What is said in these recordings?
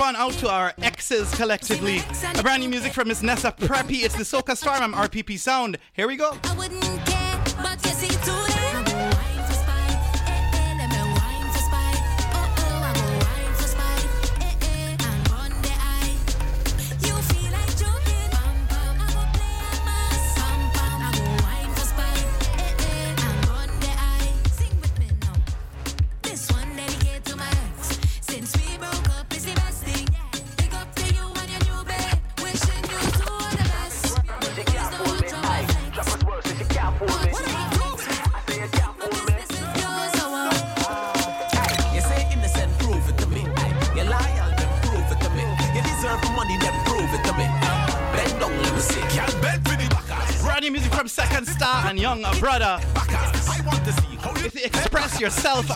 one out to our exes collectively. A brand new music from Miss Nessa Preppy. It's the Soca Storm. I'm RPP Sound. Here we go.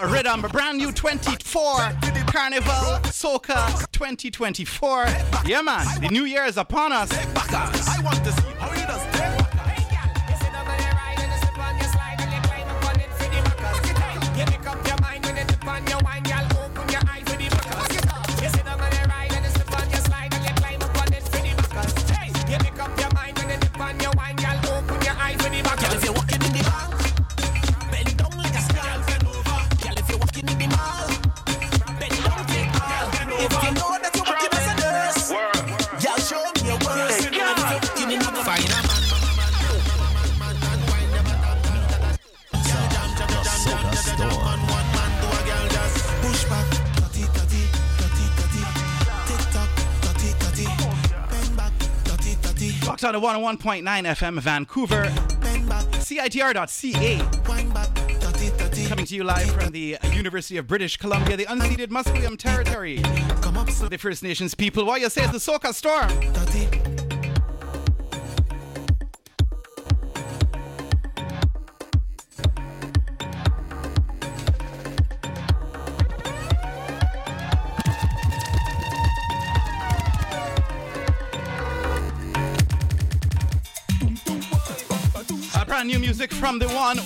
Yourself, a rhythm, brand new 24 Carnival Soca 2024. Yeah, man, the new year is upon us. Oh a 101.9 FM Vancouver, CITR.ca. Coming to you live from the University of British Columbia, the unceded Musqueam territory. The First Nations people. What you say the Soca Storm. From the one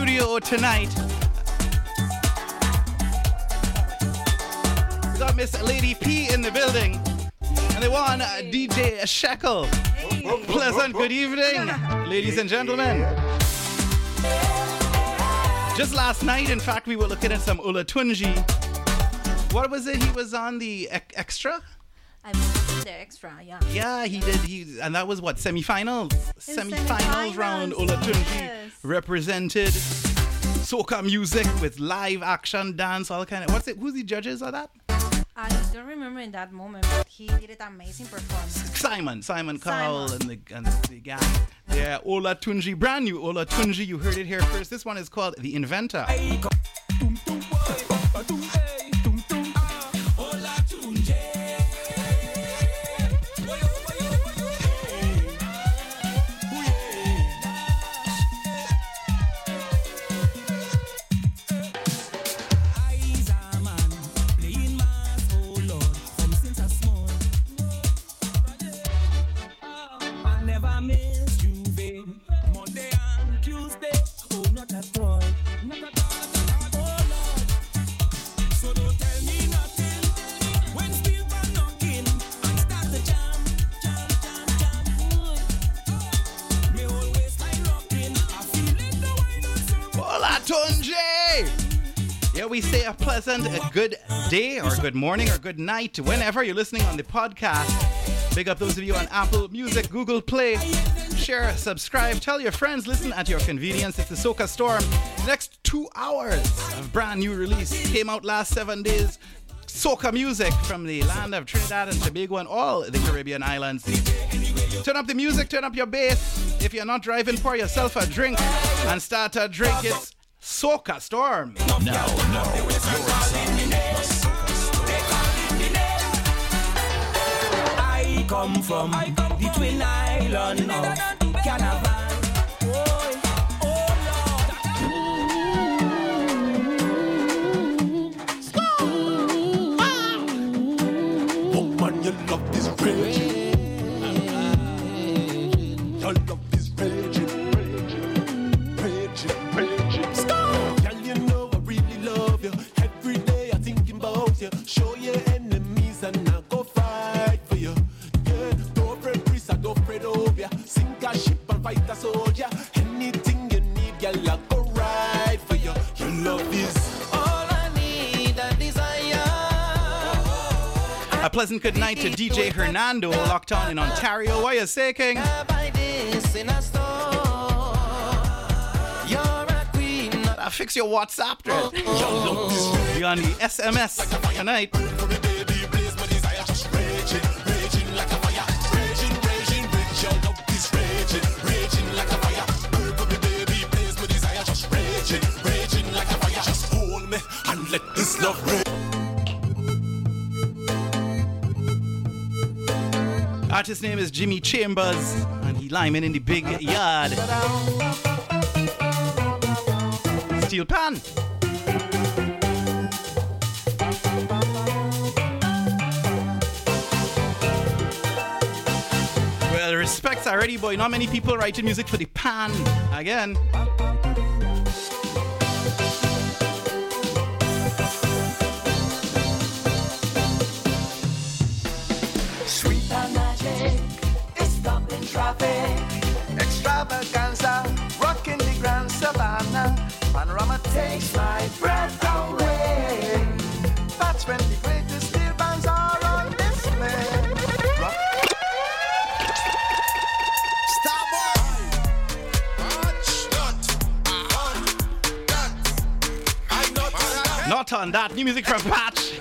Olatunji. tonight. We got Miss Lady P in the building. And they won uh, DJ Shekel. Hey. Pleasant good evening, ladies and gentlemen. Just last night, in fact, we were looking at some Ula Olatunji. What was it? He was on the e- extra? I mean, the extra, yeah. Yeah, he did. He and that was what semifinals, semifinals, semifinals round. Olatunji yes. represented soca music with live action, dance, all kind of. What's it? Who's the judges of that? I don't remember in that moment, but he did an amazing performance. Simon, Simon Cowell, and the and the guy. Yeah, Olatunji, brand new Olatunji. You heard it here first. This one is called The Inventor. A good day, or good morning, or good night, whenever you're listening on the podcast. Big up those of you on Apple Music, Google Play. Share, subscribe, tell your friends, listen at your convenience. It's the Soca Storm. Next two hours of brand new release came out last seven days. Soca music from the land of Trinidad and Tobago and all the Caribbean islands. Turn up the music, turn up your bass. If you're not driving, pour yourself a drink and start a drink. It's Soca Storm. Now, now, I come from? The twin island of pleasant good night to DJ Hernando, locked on in Ontario. What you say, King? You're. Uh, fix your WhatsApp thread. Be on the SMS tonight. Love. Artist name is Jimmy Chambers, and he liming in the big yard. Steel pan. Well, respects already, boy. Not many people writing music for the pan. Again. Takes my breath away. That's when the greatest steel bands are on display. Not on that. New music from Patch.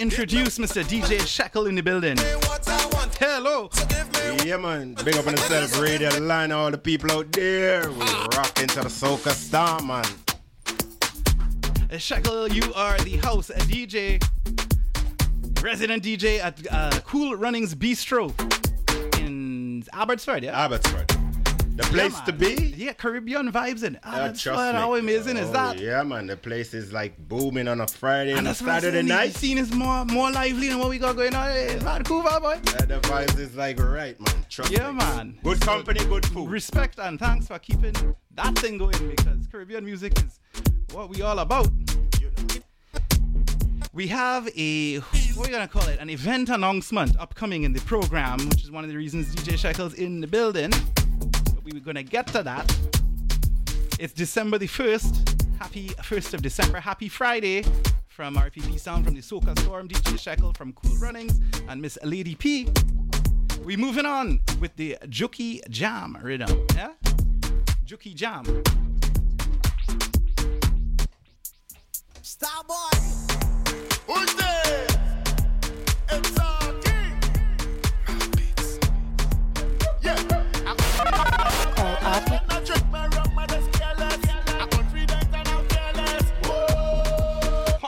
Introduce Mr. DJ Shekel in the building. me what I want. Hello. So give me Yeah, man. Big up on yourself, radio line, all the people out there. We rock into the soca star, man. Uh, Shekel, you are the house DJ, resident DJ at uh, Cool Runnings Bistro in Abbotsford, yeah? Abbotsford. The place Yeah, to be. Yeah, Caribbean vibes in Uh, Abbotsford. trust me. How amazing is Oh, that? Yeah, man. The place is like booming on a Friday and, And a that's what Saturday saying, The night. scene is more more lively than what we got going on. Hey, Vancouver, boy. Uh, the vibes is like right, man. Trust Yeah, me. man. Good company, good food. Respect and thanks for keeping that thing going because Caribbean music is what we all about. We have a what are we gonna call it? An event announcement upcoming in the program, which is one of the reasons DJ Shekel's in the building. We were gonna get to that. It's December the first. Happy first of December. Happy Friday from RPP Sound from the Soca Storm, DJ Shekel from Cool Runnings, and Miss Lady P. We moving on with the Juki Jam rhythm. Yeah? Juki Jam. Starboy! Who's there? It's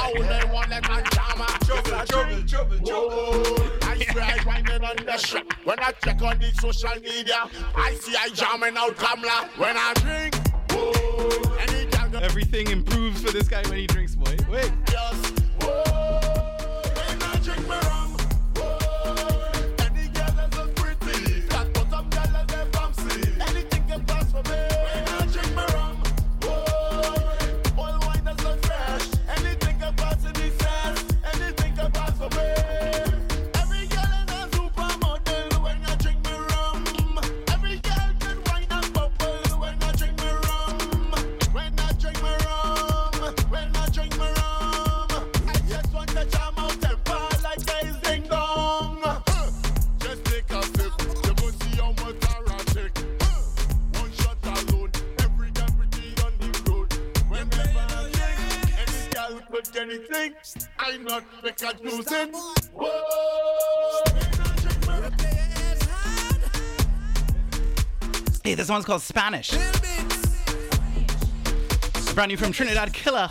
I only want that man drama. Trouble, trouble, trouble, trouble. I swear I whining on the shit. When I check on the social media, I see I jamming out Kamla. When I drink, whoa, any girl go Everything improves for this guy when he drinks, boy. Wait. yes, whoa. Anything. I not make a losing. Whoa. Hey, this one's called Spanish. It's brand new from Trinidad Killa.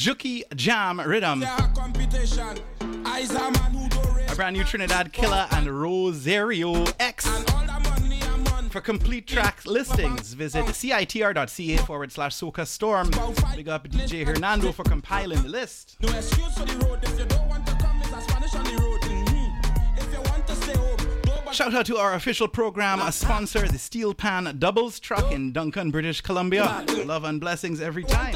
Juki Jam rhythm. Yeah, competition. I's a man who do race. A brand new Trinidad Killa and Rosario X. And all the money I'm on. For complete track listings, visit citr.ca forward slash Soca Storm. Big up DJ Hernando for compiling the list. No excuse for the road. If you don't want to come, it's a Spanish on the road. Mhm. If you want to stay home. Shout out to our official program a sponsor, the Steel Pan Doubles Truck in Duncan, British Columbia. Love and blessings every time.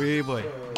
Wee boy.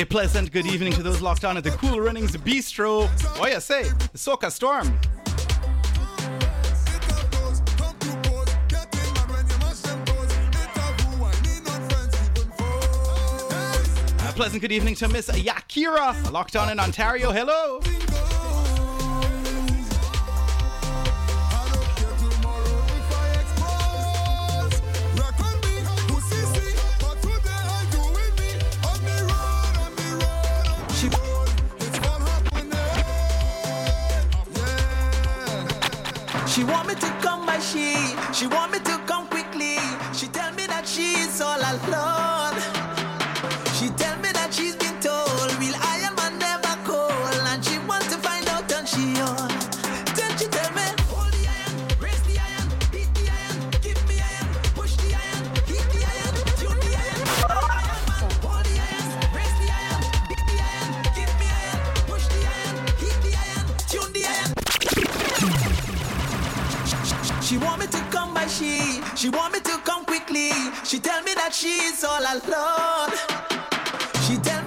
Hey, pleasant good evening to those locked on at the Cool Runnings Bistro. What you say? Soca Storm. A pleasant good evening to Miss Yakira, locked on in Ontario. Hello. She, want me to come quickly. She tell me that she's all alone. She tell me that she's been told real Iron Man never cold, and she want to find out and she on. Then she tell me, hold the iron, raise the iron, beat the iron, give me iron, push the iron, heat the iron, tune the iron. Iron Man, hold the iron, raise the iron, beat the iron, give me iron, push the iron, heat the iron, tune the iron. She want me to she, she want me to come quickly. She tell me that she's all alone. She tell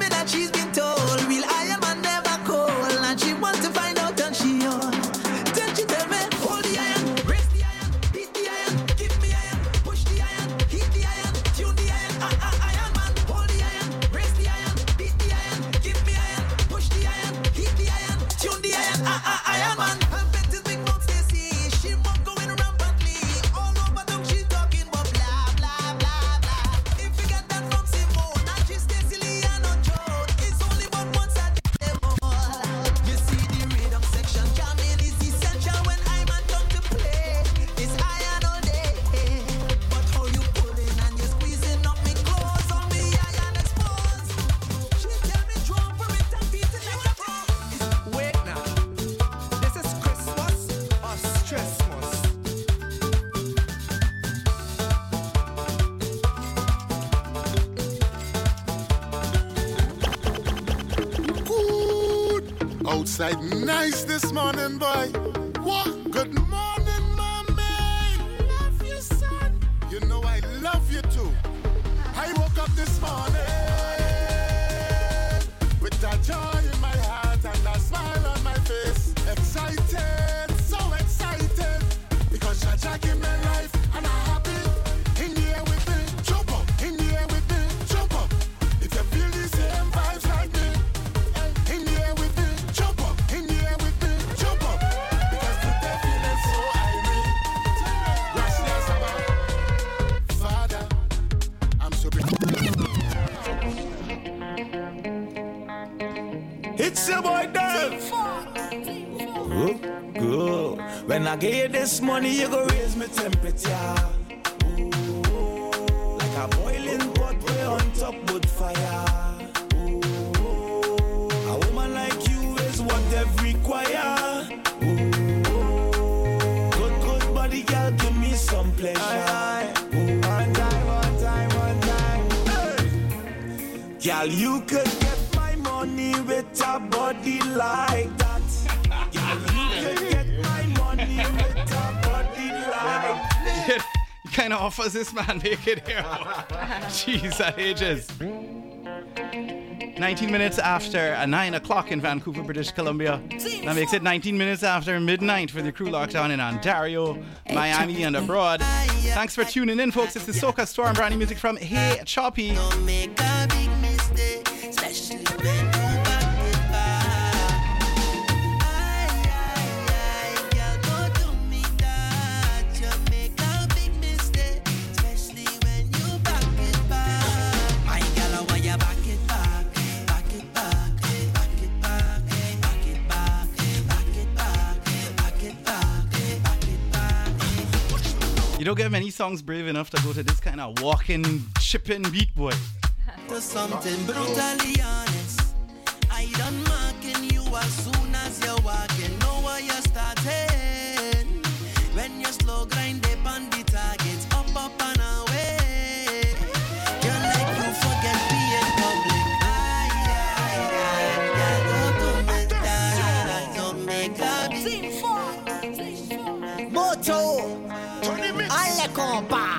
this money, you go offers this man it here. Jeez, that ages. 19 minutes after uh, 9 o'clock in Vancouver, British Columbia. That makes it 19 minutes after midnight for the crew lockdown in Ontario, Miami, and abroad. Thanks for tuning in, folks. It's the Soca Storm, brand new music from Hey Choppy. Songs brave enough to go to this kind of walking, chipping beat, boy. to something brutally honest. I done you as soon as you're walking. Compa.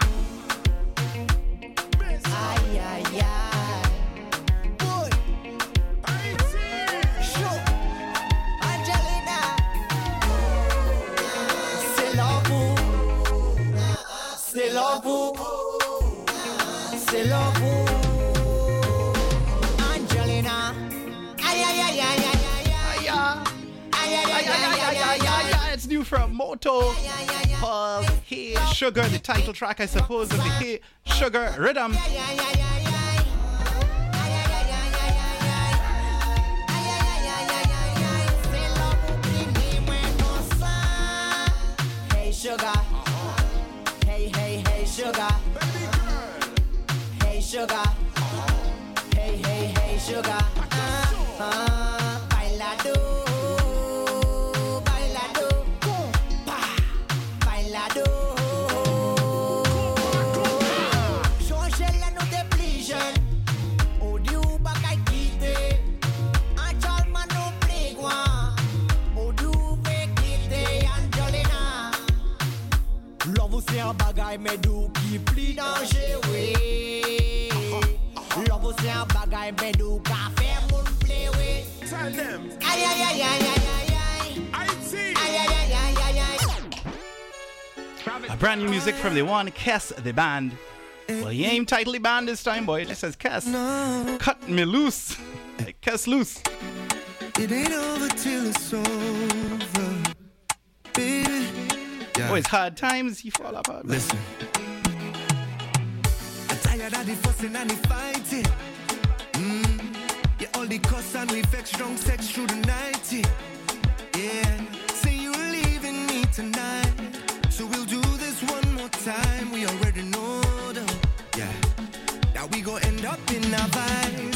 Called Hey Sugar, the title track, I suppose, of the Hey Sugar rhythm. Hey sugar, hey hey hey sugar, hey sugar, hey hey hey sugar. Un bagay mais d'où qui pli dangereux Love c'est un bagay mais d'où qu'a fait moun aïe aïe aïe aïe aïe A brand new music from the one Kes the band. Well, he ain't tightly band this time, boy. It just says Kes. Cut me loose. Like Kes loose. It ain't over till it's over, baby. Yeah. Boys, hard times, he fall apart. Listen. I'm tired of the fussing and the fighting. Mm. Yeah, all the cuss and we vex strong sex through the night. Yeah. yeah. Say you're leaving me tonight. So we'll do this one more time. We already know though. Yeah. Now we gon' end up in our vibes.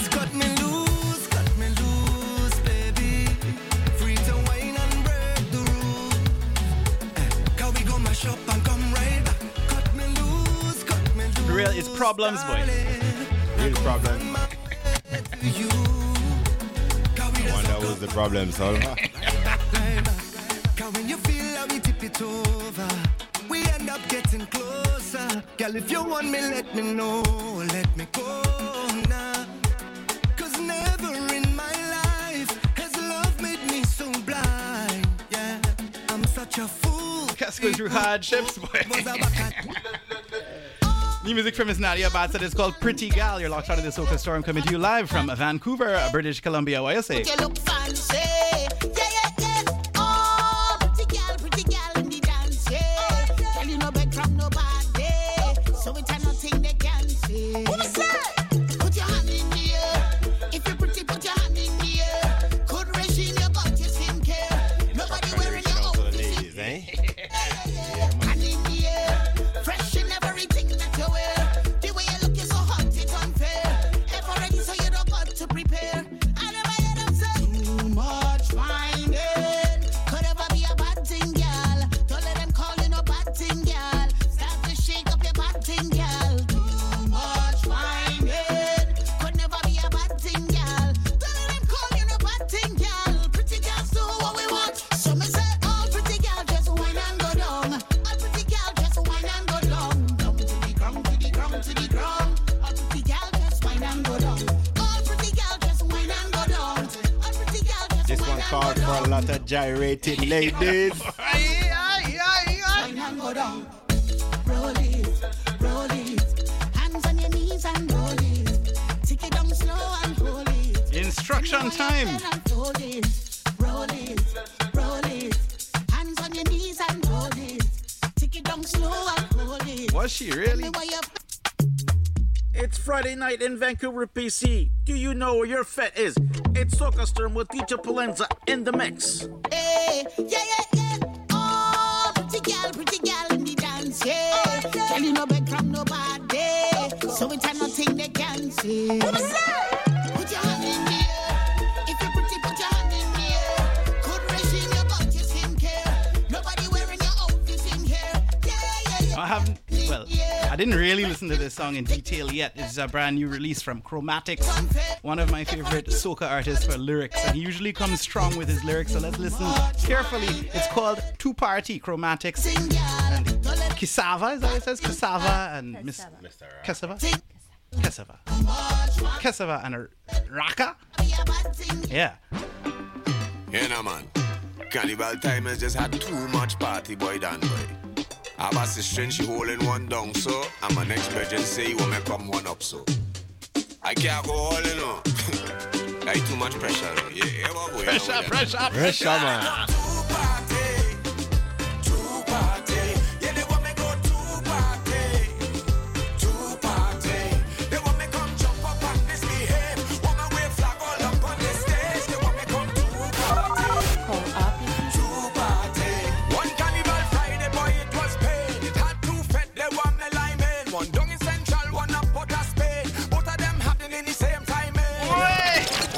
Real, it's problems, boy. Real problem. You. Can we Wonder just who's the problem solver. right back? Can when you feel how we tip it over, we end up getting closer. Girl, if you want me, let me know. Let me go now. Cause never in my life has love made me so blind. Yeah, I'm such a fool. Kes going through hardships, boy. New music from Miss Nadia Batson is called Pretty Gal. You're locked out of the Soca Storm coming to you live from Vancouver, British Columbia. What call for a lot of gyrating ladies. Instruction time. Was she really? It's Friday night in Vancouver, BC. Do you know where your fet is? It's Soca Storm with DJ Palenza in the mix. Hey, yeah, yeah, yeah. Oh, pretty girl, pretty girl in the dance, yeah. Tell you no beg from nobody. So it's nothing they can see. Didn't really listen to this song in detail yet. It's a brand new release from Chromatics, one of my favorite soca artists for lyrics, and he usually comes strong with his lyrics. So let's listen carefully. It's called Two Party Chromatics. And Kisava, is that what it says? Kisava and Miss Cassava. Cassava. Cassava and a Raka. Yeah. Yeah, no, man. Carnival time has just had too much party, boy, done, boy. I was the strength she holding one down, so I'm my next virgin say you want me come one up, so. I can't go all in on. like too much pressure. Yeah, yeah, what boy. Pressure, you know, pressure, Pressure, man.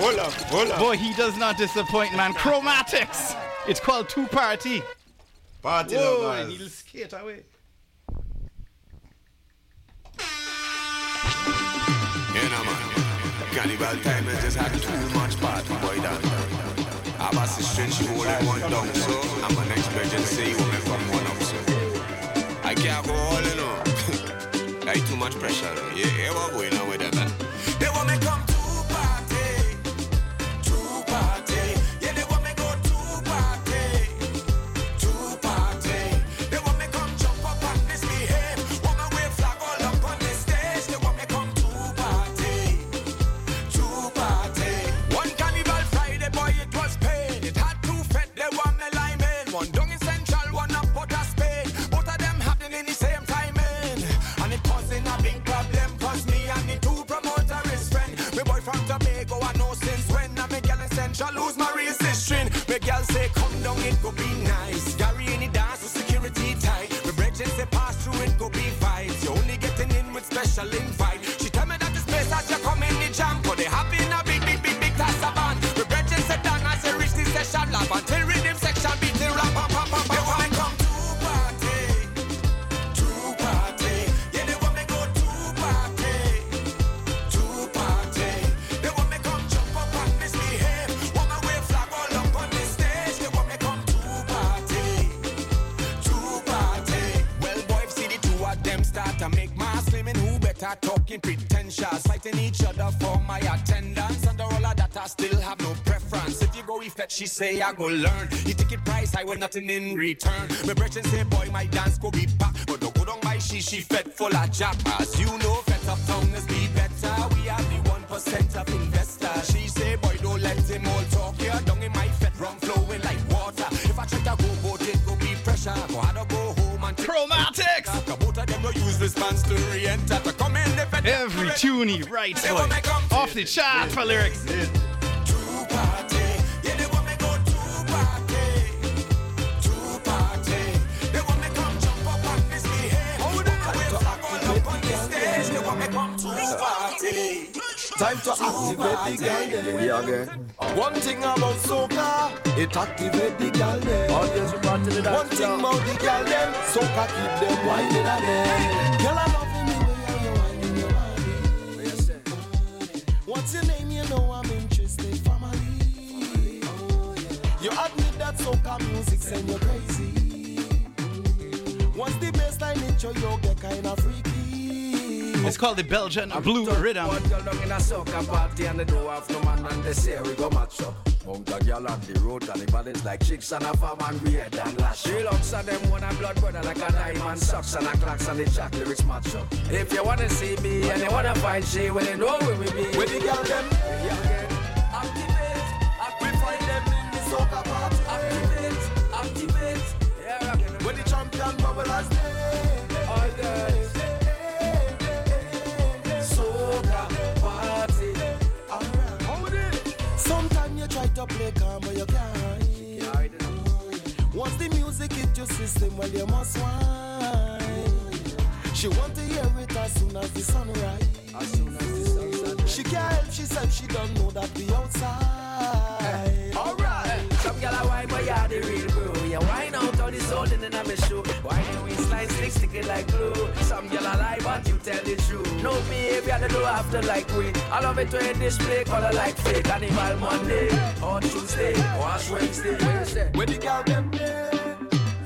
Hold up, hold up. Boy, he does not disappoint, man. Chromatics. It's called Two Party. Party Whoa, and lovers. he'll skate away. Yeah, no, man. Carnival time has just had too much party, boy, done. I was the strength she holding one down, so I'm my next virgin say you want me come one up, so. I can't go all in on. like too much pressure. Yeah, yeah, what going on with that, girl say, come down, it go be nice. Gary in the dance with security tight. Me brethren say, pass through, it go be vibes. You only getting in with special invite. Them to make mass claiming who better talking pretentious, fighting each other for my attendance. Under all of that, I still have no preference. If you go if that, she say I go learn. You ticket price, I want nothing in return. My brethren say, boy, my dance go be back, but don't go down by she, she fed full of. As you know, fet up town is be better. We are the one percent of investors. She say, boy, don't let him all talk here. Down in my fet rum flowing like water. If I try to go boat, it go be pressure. Go hard to go home and take Every tune he writes, boy. Off the chart for lyrics. Time to activate the girl them. We again. One thing about soca, it activate the girl them. Audience report to the dance One thing about the girl them, soca keep them winding again. Girl, I love the way you winding your body. What's your name? You know I'm interested. Family. You admit that soca music send you crazy. Once the bassline hit you, you get kinda freaky. It's called the Belgian Blue Rhythm. Girl down in a and they don't have no man and they say we go match up. Mount a girl on the road, cannibals like chicks and a farm and weird and lash. She looks at them one blood brother like a diamond socks and a clocks and the jack lyrics match up. If you wanna see me and you wanna find she, well you know where we be. Where the girl them? Activate, activate, them in the soca your system, well, you must whine. She want to hear it as soon as the sun rise. As soon as the sun set. She can't help, she said she don't know that we outside. Alright. Some gyal a wine, but yeah, the real bro. You wine out all the soul in the me show. Wine your waistline slick, stick it like glue. Some gyal a lie, but you tell the truth. No behavior, they do after like we. I love it when you display color like fake. Animal Monday, on Tuesday, Wash Wednesday. Wednesday. Where the girl them there?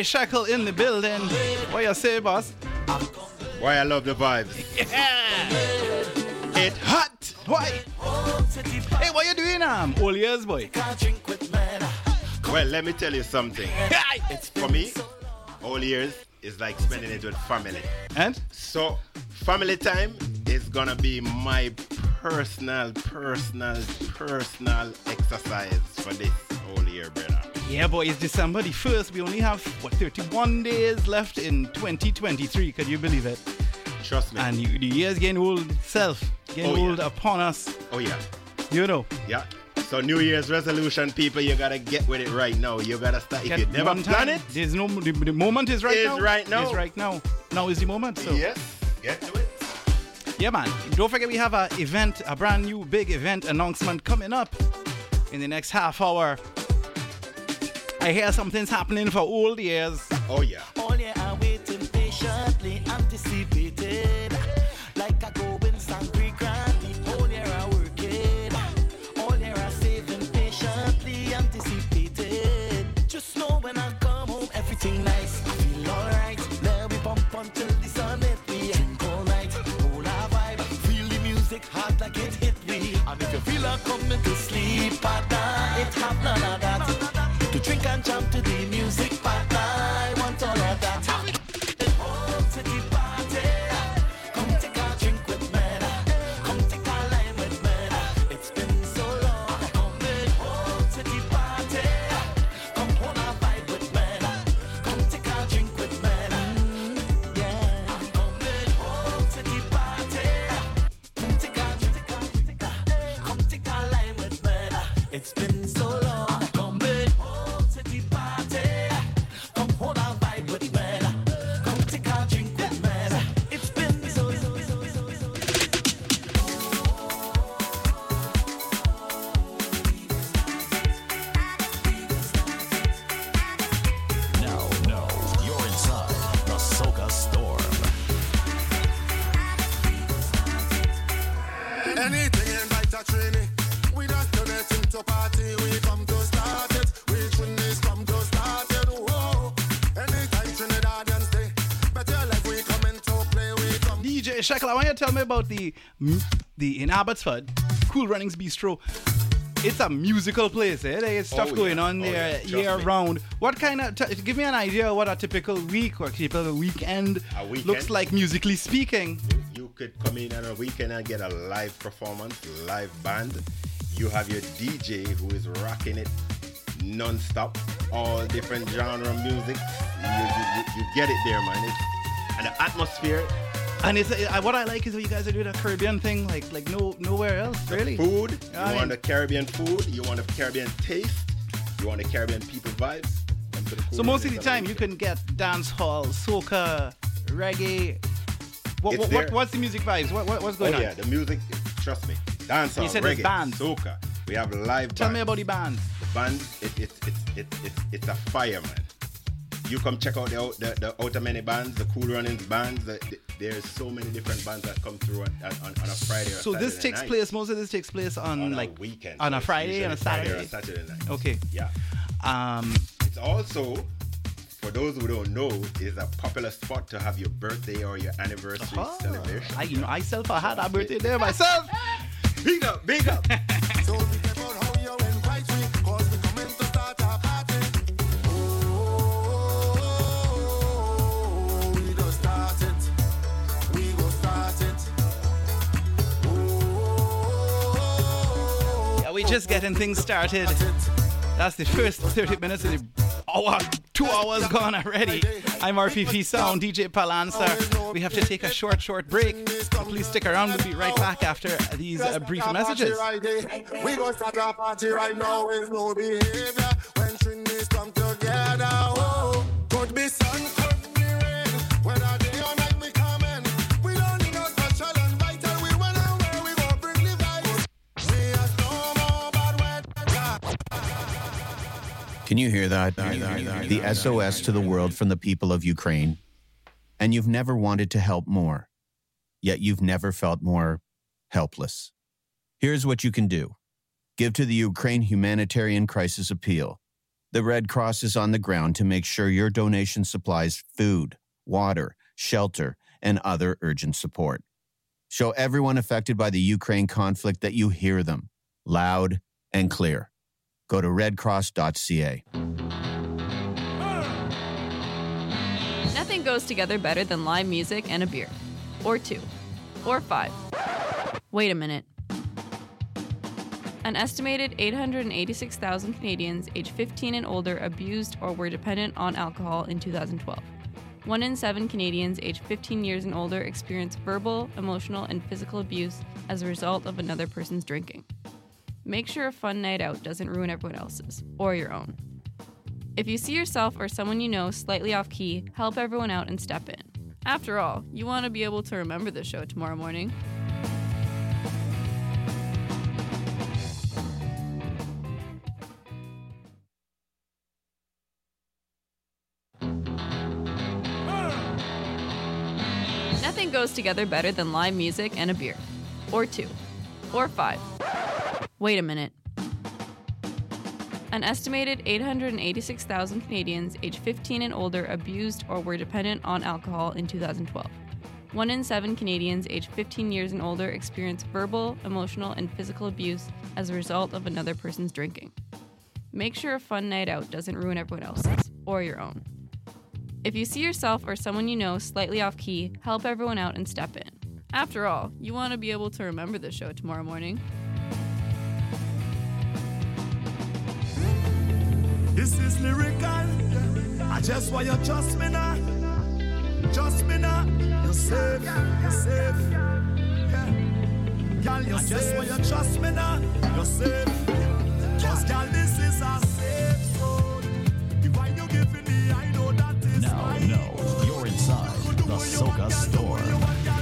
DJ Shekel in the building. What you say, boss? Why I love the vibes. It hot. Why? Hey, what you doing, um? All years, boy. Well, let me tell you something. It's for me, all years is like spending it with family. And? So, family time is gonna be my personal, personal, personal exercise for this whole year, brother. Yeah, boy, it's December the 1st. We only have, what, 31 days left in 2023. Can you believe it? Trust me. And you, the year's getting old self, getting Oh, yeah. old upon us. Oh, yeah. You know. Yeah. So, New Year's resolution, people, you gotta get with it right now. You gotta start. If Get you never plan it, There's no, the, the moment is right Is now. Is right now. Is right now. Now is the moment. So. yes, get to it. Yeah, man. Don't forget we have a event, a brand new big event announcement coming up in the next half hour. I hear something's happening for old years. Oh yeah. All year I'm waiting patiently, anticipated. Like a going sangry granny. All year I'm working. All year I'm saving patiently, anticipated. Just know when I come home, everything nice. I feel alright. Then we bump until the sun hit me. Drink all night, hold our vibe. Feel the music hard like it hit me. And if you feel like coming to sleep at night, it have Shekel, I want you to tell me about the the in Abbotsford Cool Runnings Bistro. It's a musical place, eh? There's stuff Oh, going on Oh, there yeah. Year me. round. What kind of? T- give me an idea of what a typical week or typical weekend, A weekend? looks like musically speaking. You could come in on a weekend and get a live performance, live band. You have your DJ who is rocking it non-stop, all different genre of music. You, you, you, you get it there, man. It's, and the atmosphere. And it's uh, what I like is that you guys are doing a Caribbean thing like like no nowhere else really. Food. Yeah, I you want mean- the Caribbean food. You want the Caribbean taste. You want the Caribbean people vibes. The So most of the time you can get dance hall, soca, reggae. What, what, what what's the music vibes? What, what what's going oh, on? yeah, the music. Trust me. Dancehall, You said reggae, bands. soca. We have live. Tell bands. me about the bands. The band, it, it, it, it, it, it's a fire, man. You come check out the, the, the Outer Many bands, the Cool Runnings bands. The, the- there's so many different bands that come through on, on, on a Friday or So this takes night. place. Most of this takes place on, On like weekend, on a Friday and a usually Friday Saturday. or Saturday night. Okay. Yeah. Um. It's also, for those who don't know, is a popular spot to have your birthday or your anniversary celebration. I you know I self I had a birthday there myself. Big up, big up. Yeah, we just getting things started. That's the first 30 minutes of the hour, two hours gone already. I'm RPP Sound, DJ Palanza. We have to take a short, short break. So please stick around. We'll be right back after these uh, brief messages. We gonna start a party right now with no behavior. When come together, oh, could be Can you hear that? The SOS to the world from the people of Ukraine. And you've never wanted to help more, yet you've never felt more helpless. Here's what you can do give to the Ukraine Humanitarian Crisis Appeal. The Red Cross is on the ground to make sure your donation supplies food, water, shelter, and other urgent support. Show everyone affected by the Ukraine conflict that you hear them loud and clear. Go to redcross.ca. Nothing goes together better than live music and a beer. Or two. Or five. Wait a minute. An estimated 886,000 Canadians aged 15 and older abused or were dependent on alcohol in 2012. One in seven Canadians aged 15 years and older experienced verbal, emotional, and physical abuse as a result of another person's drinking. Make sure a fun night out doesn't ruin everyone else's, or your own. If you see yourself or someone you know slightly off key, help everyone out and step in. After all, you want to be able to remember the show tomorrow morning. Nothing goes together better than live music and a beer. Or two. Or five. Wait a minute. An estimated 886,000 Canadians aged 15 and older abused or were dependent on alcohol in 2012. One in seven Canadians aged 15 years and older experienced verbal, emotional, and physical abuse as a result of another person's drinking. Make sure a fun night out doesn't ruin everyone else's, or your own. If you see yourself or someone you know slightly off key, help everyone out and step in. After all, you want to be able to remember the show tomorrow morning. This is lyrical. I just want you trust me now. Trust me now. You're safe. You're safe. Yeah. Girl, you're I just want you trust me now. You're safe. Cause girl, this is a safe zone. If I you giving me, I know that is Now, right. no, you're inside the Soca Storm.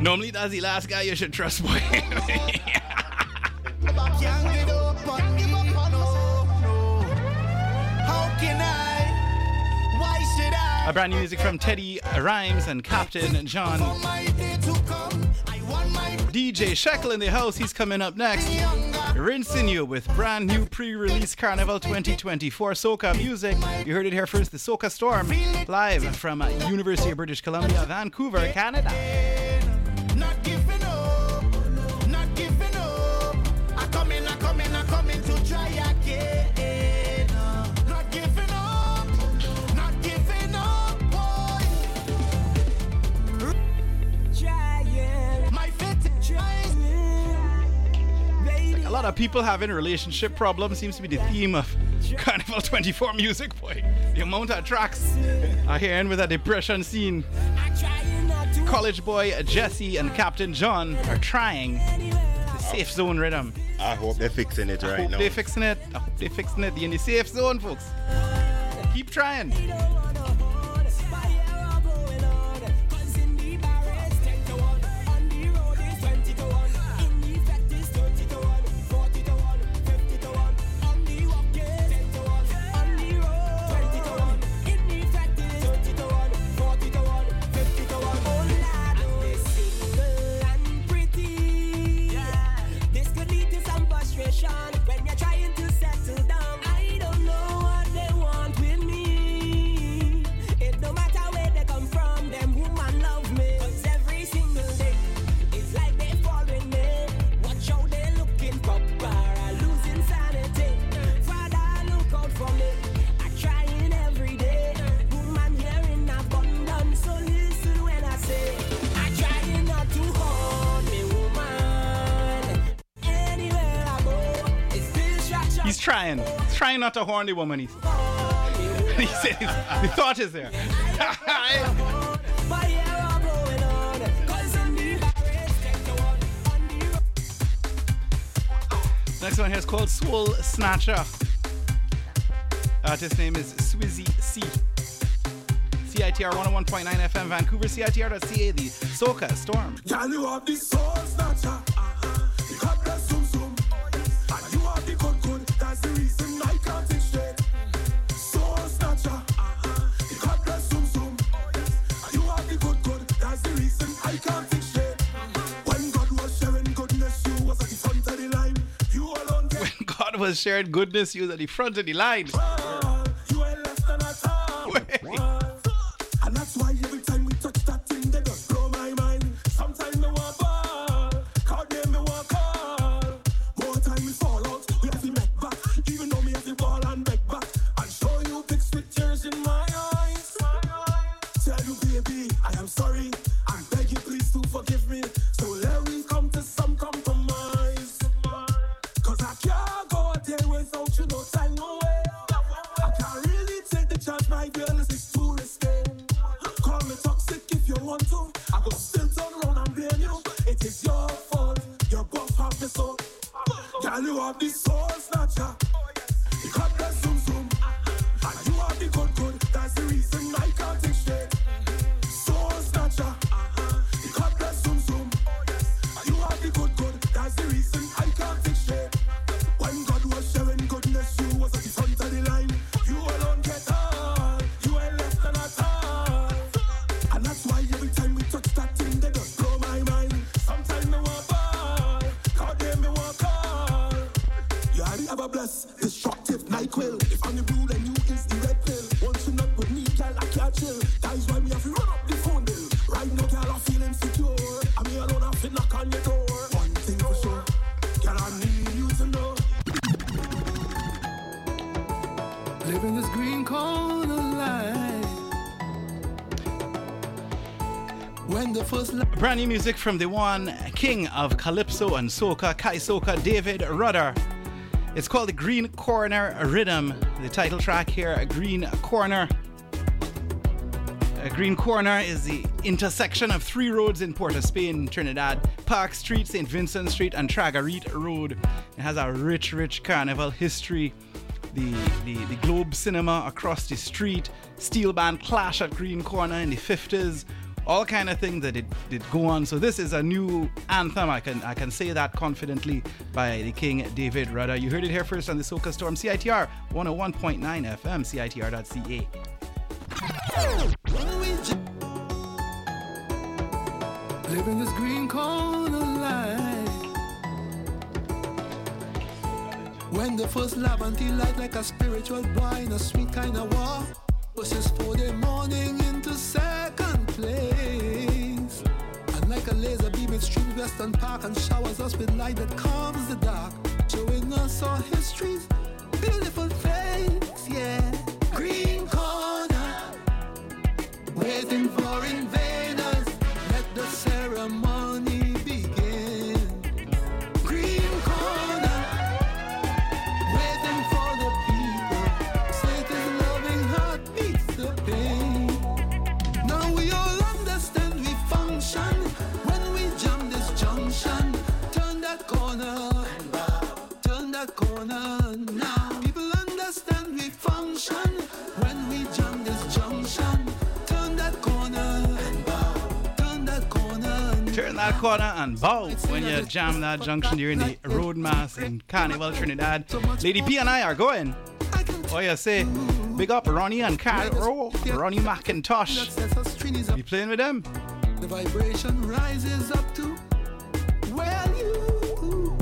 Normally, that's the last guy you should trust, boy. A brand new music from Teddy Rhymes and Captain John. DJ Shekel in the house, he's coming up next. Rinsing you with brand new pre release Carnival 2024 Soca music. You heard it here first, the Soca Storm, live from University of British Columbia, Vancouver, Canada. lot of people having relationship problems seems to be the theme of Carnival 24 music, boy. The amount of tracks I hear in with a depression scene. College boy Jesse and Captain John are trying the safe zone rhythm. I hope they're fixing it right I hope now. They're fixing it. I hope they're fixing it. You're in the safe zone, folks. Keep trying. trying. He's trying not to horn the woman. He's, he says, the thought is there. Next one here is called Soul Snatcher. Artist name is Swizzy C. CITR 101.9 FM Vancouver, CITR.ca, the Soca Storm. You the soul snatcher. was sharing goodness news at the front of the line. Brand new music from the one king of calypso and soca, Kai Soca, David Rudder. It's called the Green Corner Rhythm. The title track here, Green Corner. A green Corner is the intersection of three roads in Port of Spain, Trinidad Park Street, St. Vincent Street, and Tragarete Road. It has a rich, rich carnival history. The, the, the Globe Cinema across the street, Steel Band Clash at Green Corner in the 50s, all kind of things that did, did go on. So this is a new anthem. I can I can say that confidently by the King David Rudder. You heard it here first on the Soca Storm CITR 101.9 FM CITR.ca. Living this green corner life. When the first love like a spiritual in a sweet kind of war. Pushes for the morning into second place. A laser beam, it streams Western Park and showers us with light that calms the dark. Showing us our histories, beautiful things, yeah. Green corner, waiting for. Corner and bow when you jam that junction during the road mass in Carnival Trinidad. Lady P and I are going. Oh, you say, eh? big up Ronnie and Carol, oh, Ronnie McIntosh. You playing with them? The vibration rises up to well you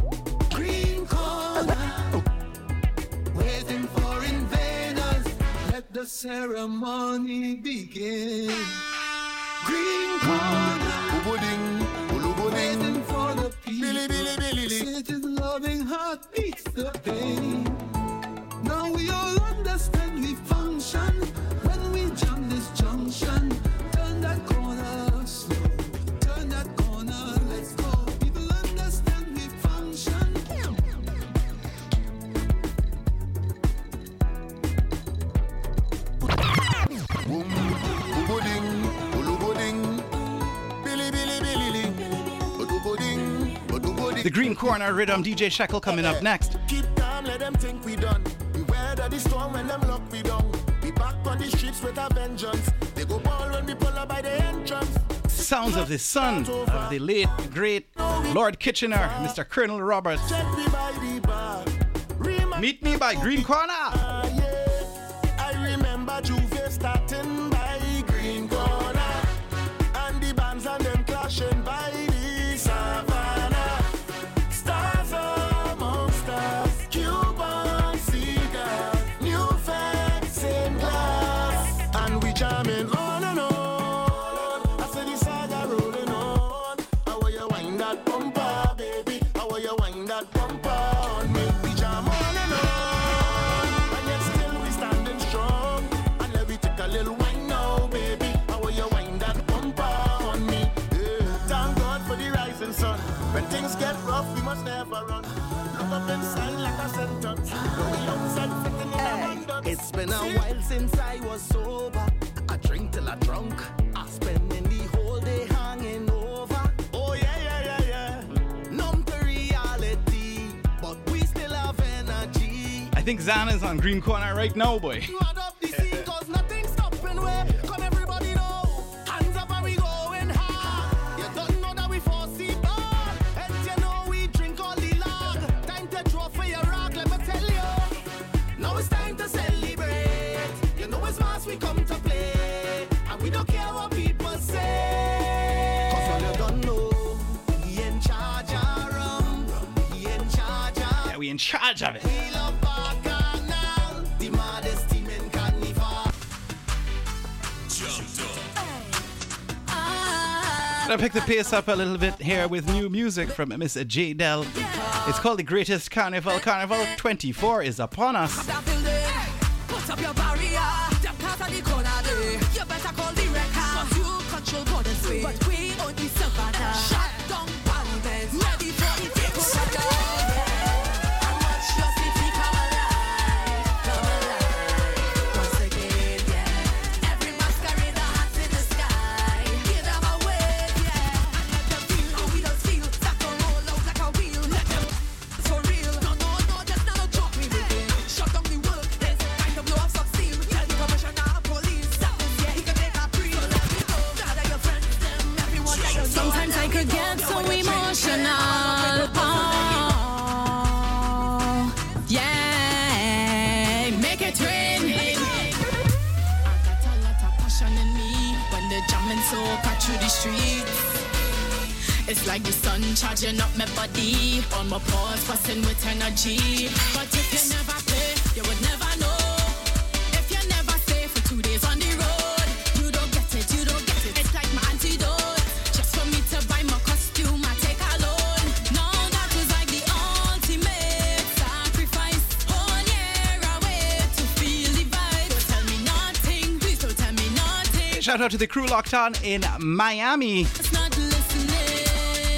green corner waiting for invaders let the ceremony begin green corner waiting for the people Satan's loving heart beats the pain. Now we all understand we function. When we jump this junction The Green Corner Rhythm, DJ Shekel coming up next. Keep calm, let them think we done. We weather the storm when them lock we down. We back on the streets with a vengeance. They go ball when we pull up by the entrance. Sounds of the Sun of the late, great Lord Kitchener, Mr. Kernal Roberts. Check me by the bar. Meet me by Green Corner. While since I was sober. I drink till I drunk. I spending the whole day hanging over. Oh yeah, yeah, yeah, yeah. Numb to reality, but we still have energy. I think Zan is on Green Corner right now, boy. Charge of it. Gonna pick the pace up a little bit here with new music from Miss J. Dell. It's called The Greatest Carnival. Carnival 24 is upon us. like the sun charging up my body. My busting with energy. But if you never play, you would never know. If you never stay for two days on the road, you don't get it, you don't get it. It's like my antidote. Just for me to buy my costume, I take a loan. Like the ultimate sacrifice. Year away to feel the vibe. Don't tell me nothing, please don't tell me nothing. Shout out to the crew locked on in Miami.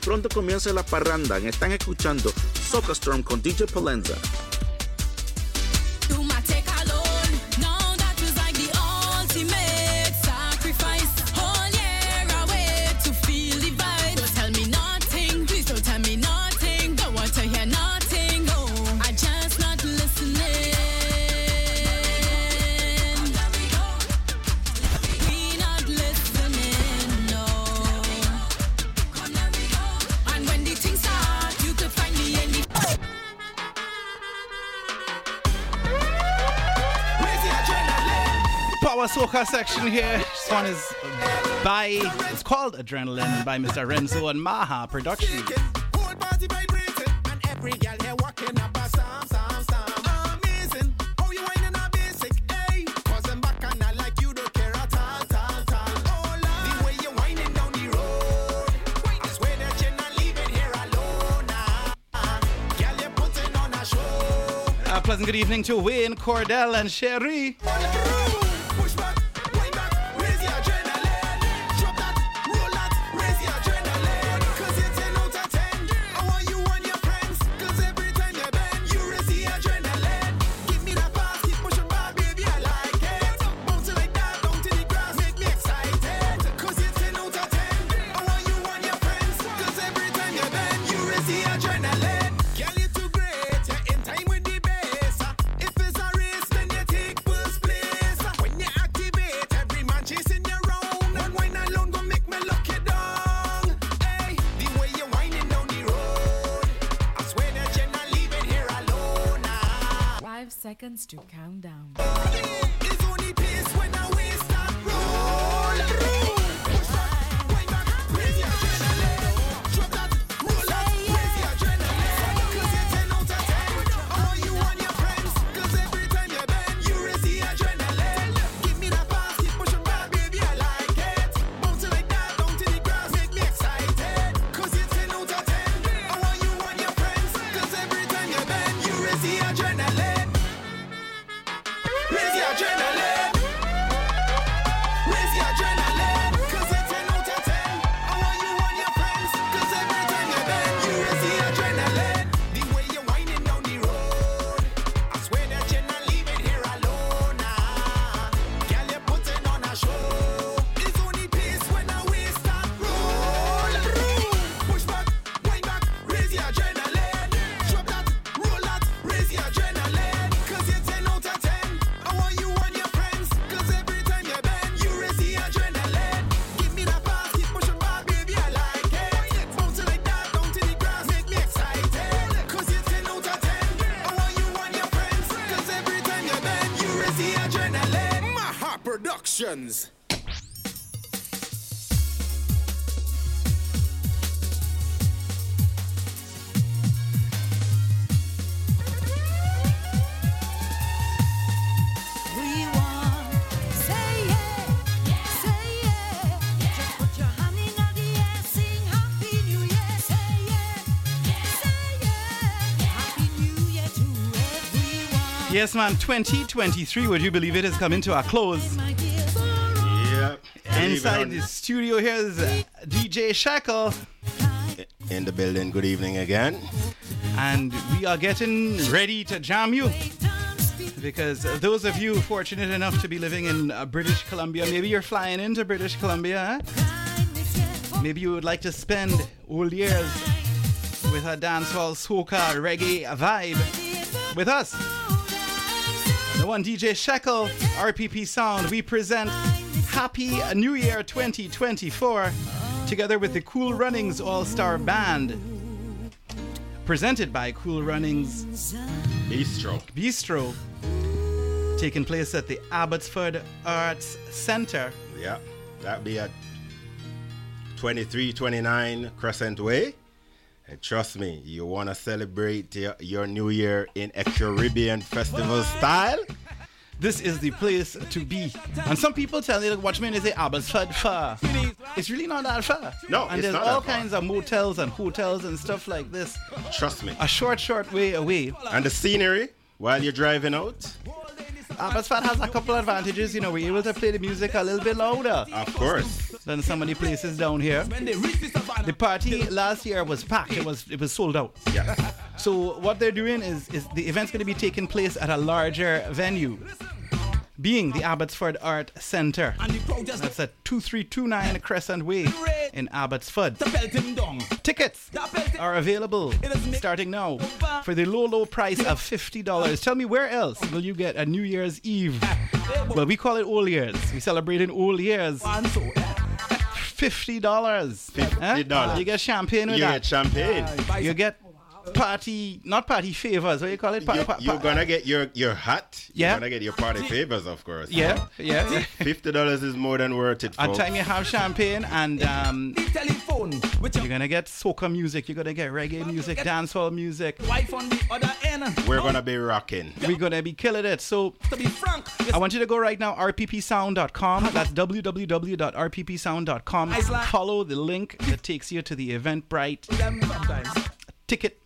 pronto comienza la parranda. Están escuchando Soca Storm con DJ Palenza. section here. This one is by, it's called Adrenaline by Mr. Renzo and Maha Productions. Uh, pleasant good evening to Wayne, Cordell, and Sherry. Stu Cow. Yes, man. 2023, would you believe it has come into our close. Yep. Inside the studio here is uh, DJ Shekel. In the building, good evening again. And we are getting ready to jam you. Because those of you fortunate enough to be living in uh, British Columbia, maybe you're flying into British Columbia. Maybe you would like to spend old years with a dancehall, soca, reggae vibe with us. One DJ Shekel, RPP Sound, we present Happy New Year 2024 together with the Cool Runnings All Star Band. Presented by Cool Runnings Bistro. Bistro. Taking place at the Abbotsford Arts Center. Yeah, that'd be at 2329 Crescent Way. And trust me, you want to celebrate your, your New Year in a Caribbean festival style? This is the place to be. And some people tell you, watch me, and they say Abbotsford far. It's really not that far. No, and it's there's not all that far. kinds of motels and hotels and stuff like this. Trust me. A short, short way away. And the scenery while you're driving out? Abbotsford has a couple advantages. You know, we're able to play the music a little bit louder. Of course. Than some of the places down here. The party last year was packed. It was it was sold out. Yeah. So what they're doing is is the event's going to be taking place at a larger venue. Being the Abbotsford Art Centre. That's at 2329 Crescent Way in Abbotsford. Tickets are available starting now for the low, low price of $50. Tell me where else will you get a New Year's Eve? Well, we call it Old Years. We celebrate in Old Years. $50. $50. You get champagne with You that. get champagne. You get party, not party favors. What do you call it? Pa- You, pa- you're gonna get your your hat. You're Yeah. gonna get your party favors, of course. Yeah, yeah. Fifty dollars is more than worth it. At folks. time you have champagne and um, you're gonna get soca music, you're gonna get reggae music, dancehall music. Wife on the other end. We're gonna be rocking. We're gonna be killing it. So To be frank, I want you to go right now, rppsound.com. That's www.rppsound.com. Follow the link that takes you to the Eventbrite ticket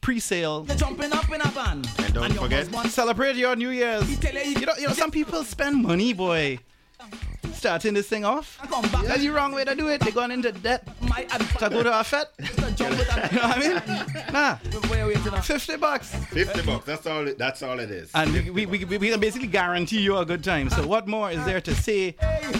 pre-sale. Jumping up in a van. And don't your forget, husband- Celebrate your New Year's. You know, you know, some people spend money, boy. Starting this thing off. That's the wrong way to do it. They're going into debt My to go to a fete. You know what I mean? Nah. Where we waiting 50 bucks. fifty bucks. That's all. It, that's all it is. And we, we, we, we can basically guarantee you a good time. So what more is there to say?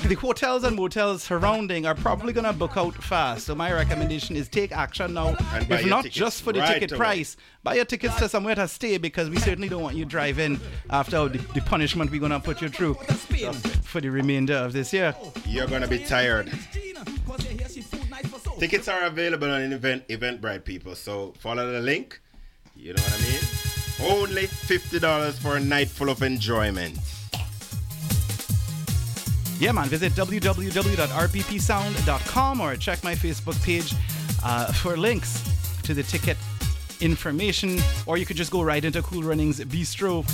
The hotels and motels surrounding are probably going to book out fast. So my recommendation is take action now. And If not tickets just for the right ticket away. price, buy your tickets to somewhere to stay because we certainly don't want you driving after the, the punishment we're going to put you through for the remainder of this year. You're gonna be tired. Tickets are available on event Eventbrite people. So follow the link. You know what I mean? Only fifty dollars for a night full of enjoyment. Yeah, man. Visit www.rppsound.com or check my Facebook page uh, for links to the ticket information. Or you could just go right into Cool Runnings Bistro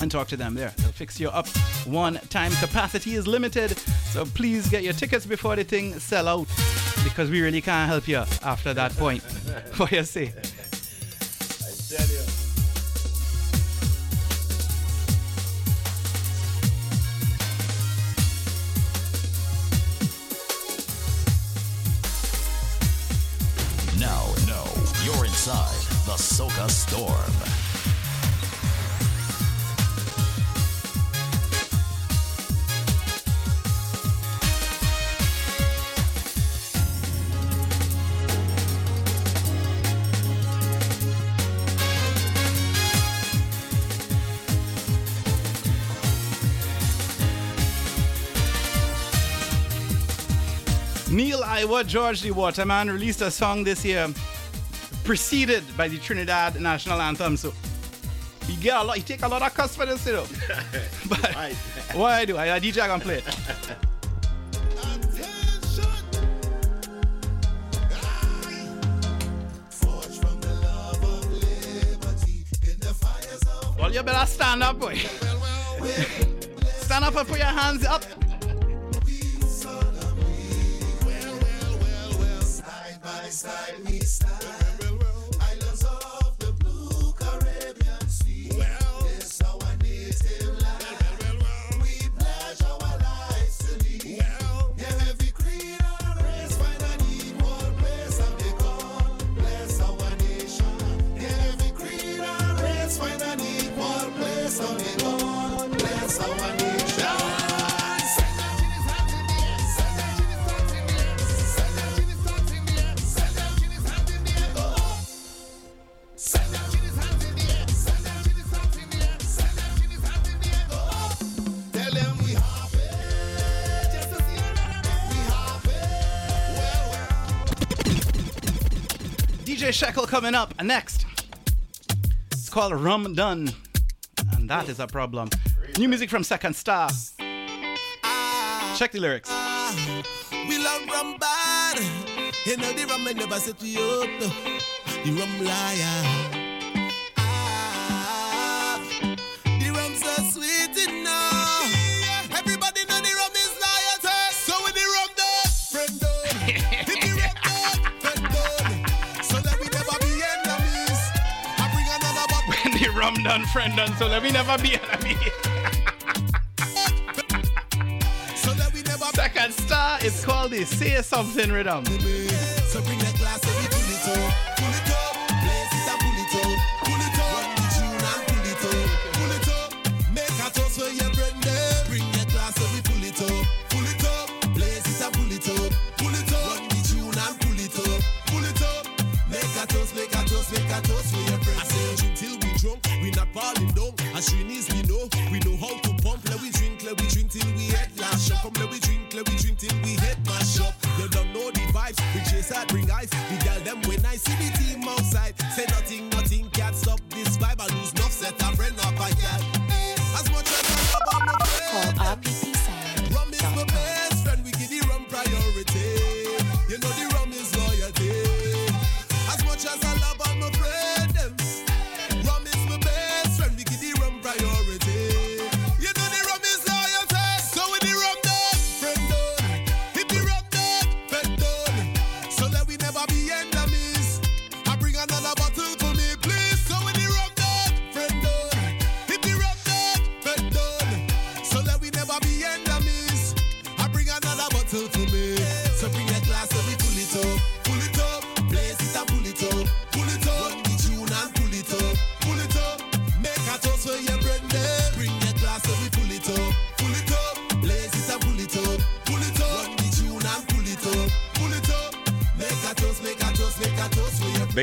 and talk to them there. They'll fix you up. One time capacity is limited, so please get your tickets before the thing sell out because we really can't help you after that point. What you say? Now, no, you're inside the Soca Storm. Iowa George the Waterman released a song this year, preceded by the Trinidad national anthem. So you get a lot, you take a lot of cuss for this, you know. but what I do, I, I DJ can play it. Well, you better stand up, boy. stand up and put your hands up. Coming up next. It's called Rum Done, and that is a problem. New music from Second Star. Check the lyrics. We love rum bad. You know the rum never set you up. The rum liar. Friend done, so let me never be enemy. So that we never Second Star, it's called the Say Something Rhythm. So bring that glass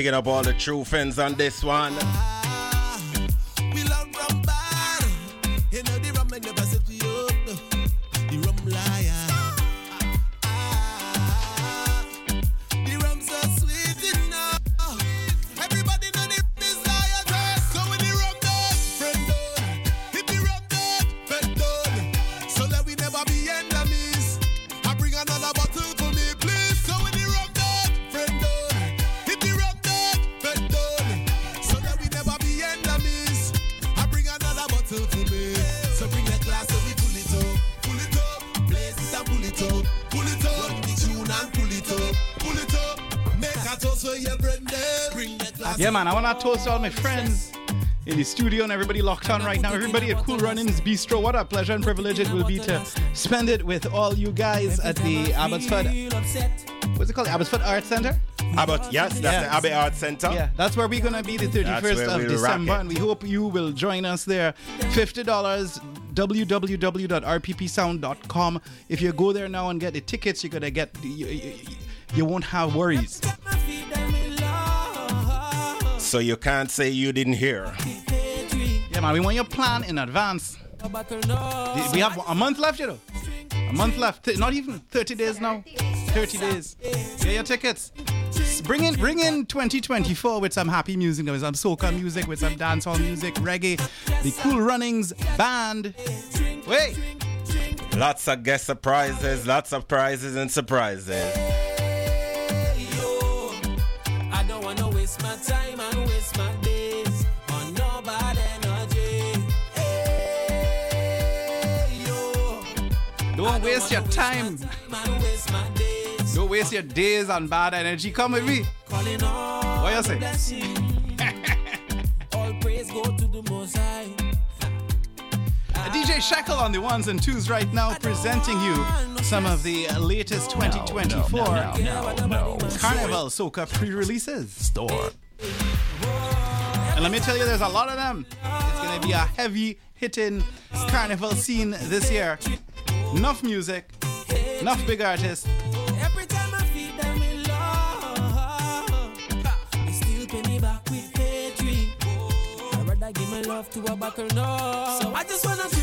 Bigging up all the true friends on this one. Yeah, man, I want to all my friends in the studio and everybody locked on right now. Everybody at Cool Runnings Bistro. What a pleasure and privilege it will be to spend it with all you guys at the Abbotsford. What's it called? Abbotsford Art Center? Abbott, yes, that's the Abbey Art Center. Yeah, that's where we're gonna be the 31st That's where of December, and we hope you will join us there. Fifty dollars. www.rppsound.com. If you go there now and get the tickets, you're gonna get. You, you, you won't have worries. So you can't say you didn't hear. Yeah, man, we want your plan in advance. We have a month left, you know. A month left. Th- Not even 30 days now. 30 days. Get your tickets. Bring in, bring in 2024 with some happy music, with some soca music, with some dancehall music, reggae. The Cool Runnings band. Wait. Lots of guest surprises, lots of prizes and surprises. I don't waste your time. Man, waste my days. Don't waste your days on bad energy. Come with me. Calling all What you say? all praise go to the Most High. DJ Shekel on the ones and twos right now, presenting you some of the latest 2024 Carnival Soca pre-releases. Store. And let me tell you, there's a lot of them. It's gonna be a heavy hitting carnival scene this year. Enough music, enough big artists. Every time I give my love to a buckle no. So I just wanna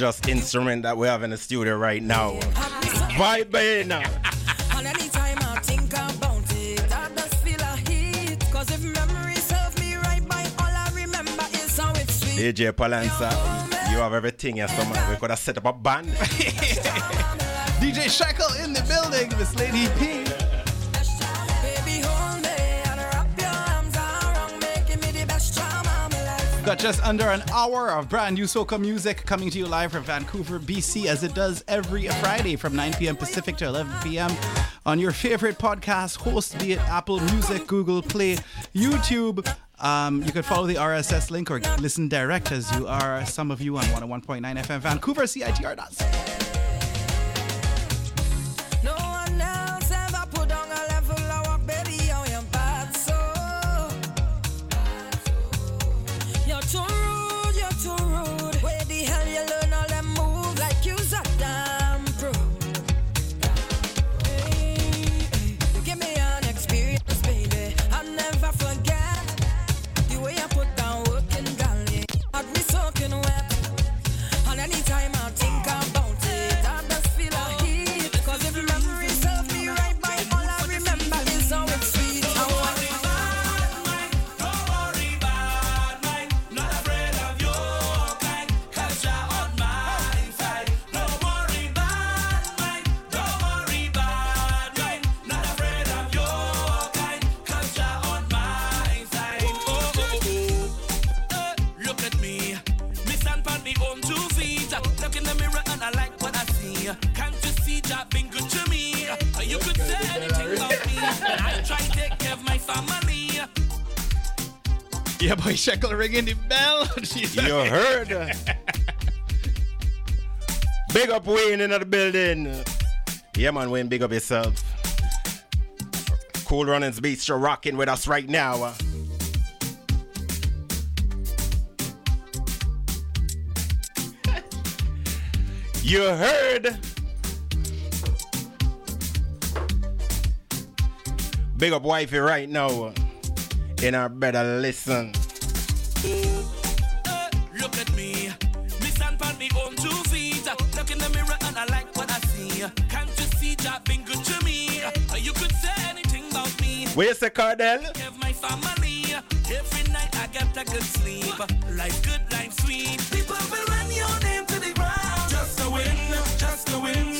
just instrument that we have in the studio right now. Vibing. And anytime I think about it, I just feel a heat. Cause if memory serves me right, by all I remember is how it's sweet. DJ Palanza, you have everything here, so man. We could have set up a band. DJ Shekel in the building, Miss Lady P. Got just under an hour of brand new soca music coming to you live from Vancouver, BC, as it does every Friday from 9 p.m. Pacific to 11 p.m. on your favorite podcast host, be it Apple Music, Google Play, YouTube. Um, you can follow the RSS link or listen direct as you are, some of you, on 101.9 FM Vancouver, CITR.ca. Shekel ringing the bell. You heard. Big up Wayne in the building. Yeah, man, Wayne, big up yourself. Cool Runnings Beats, you're rocking with us right now. You heard. Big up wifey right now. In our better listen. Look at me, me stand on me own two feet. Look in the mirror and I like what I see. Can't you see that been good to me? You could say anything about me. Where's the Cardell? Have my family. Every night I get a good sleep. Life good, life sweet. People will run your name to the ground. Just win, just win.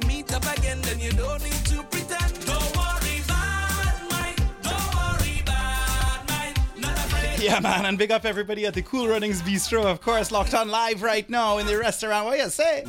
We meet up again, then you don't need to pretend. Don't worry, bad mind. Don't worry, bad mind. Not afraid. Yeah, man, and big up everybody at the Cool Runnings Bistro, of course, locked on live right now in the restaurant. What you say?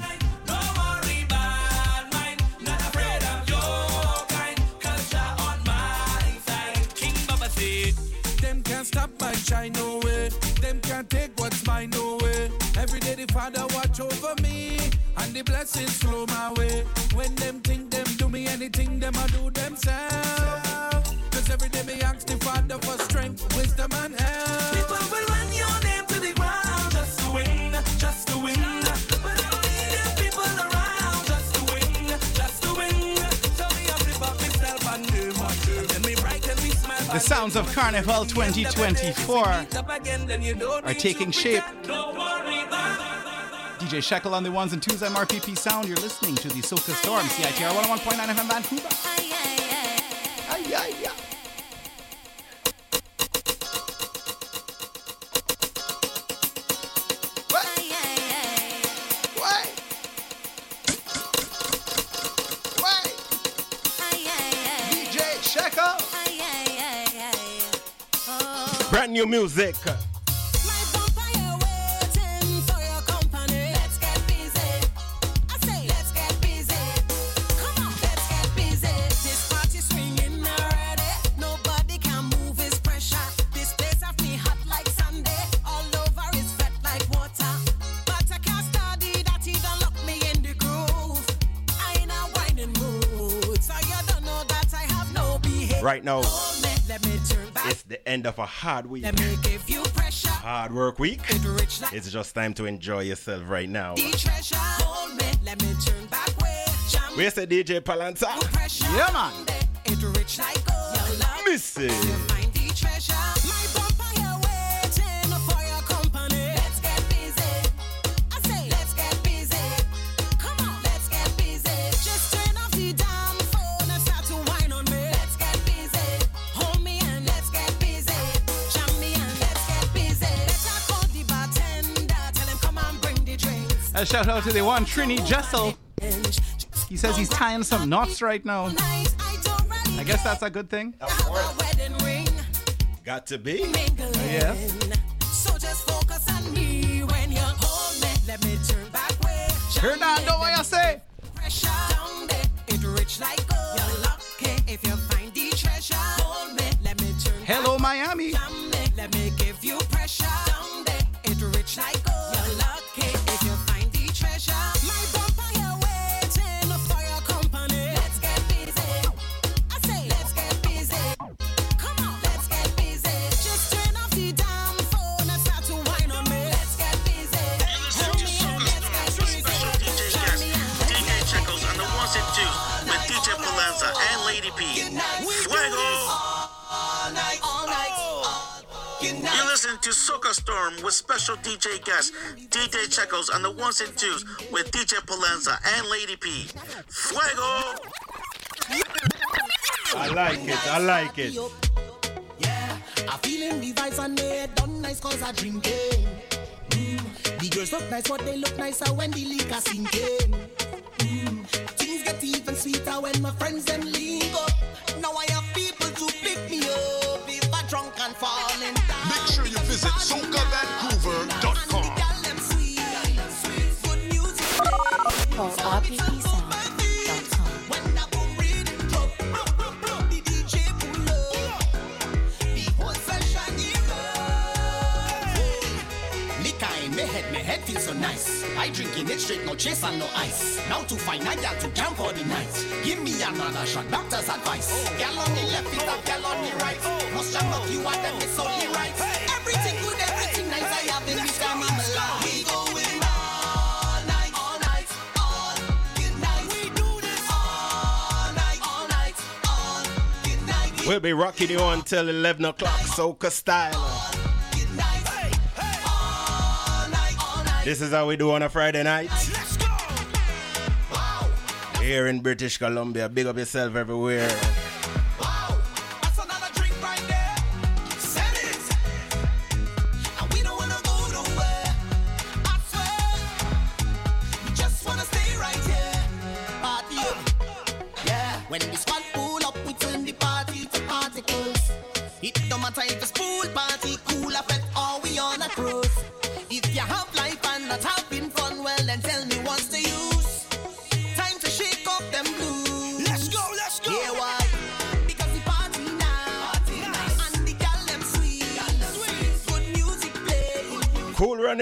Stop my shine, no way. Them can't take what's mine, no way. Every day the Father watch over me, and the blessings flow my way. When them think them do me anything, them I do themselves. Cause every day me ask the Father for strength, wisdom and help. People will run your name to the ground just to win, just to win. But I don't need them people around just to win, just to win. Tell me I flip up myself and them, then me bright and me smile. The sounds of Carnival 2024 are taking shape. DJ Shekel on the ones and twos, MRPP Sound. You're listening to the Soca Storm, CITR 101.9 FM Vancouver. Ay, ay, ay. DJ Shekel. Brand new music. Right now, it's the end of a hard week. Hard work week. It's just time to enjoy yourself right now. Where's the DJ Palanza? Yeah, man. Missy. A shout out to the one Trini Jessel. He says he's tying some knots right now. I guess that's a good thing. Got to be. Oh, yeah. So just focus on me when you hold me. Let me turn back way. Hear that, know what I say? Pressure down there, it rich like gold. You're lucky if you find the treasure. Hold me, let me turn Hello, Miami. Let me give you pressure. Down there, it rich like gold. Soca Storm with special DJ guest DJ Shekels on the ones and twos with DJ Palanza and Lady P. Fuego! I like it. I like it. Yeah, I feeling the vibes and they done nice cause I drinking. Mm. The girls look nice, but they look nicer when the liquor sinking. Mm. Things get even sweeter when my friends them link up. Now I have my head feels so nice. I drinking it straight, no chase and no ice. Now to find a gal to camp for the night. Give me another shot, doctor's advice. Gal on the left, gal on the right. Must jam up, you them, it's only right. We'll be rocking you until 11 o'clock, Soca style. This is how we do on a Friday night. Here in British Columbia. Big up yourself everywhere.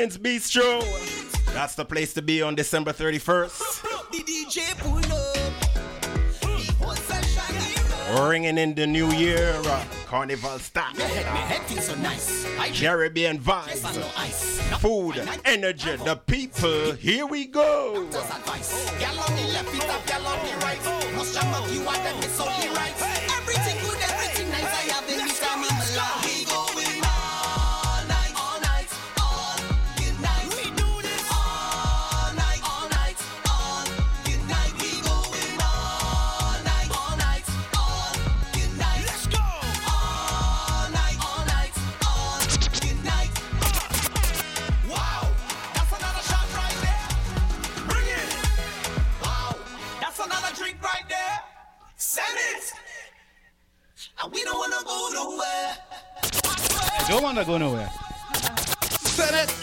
Cool Bistro. That's the place to be on December 31st. The DJ pull up. The whole session Ringing in the new year. uh, Carnival style. My head, my head feels so nice. Caribbean vibes. ice. Food, energy, the people. Here we go. Don't wanna go nowhere. Send it.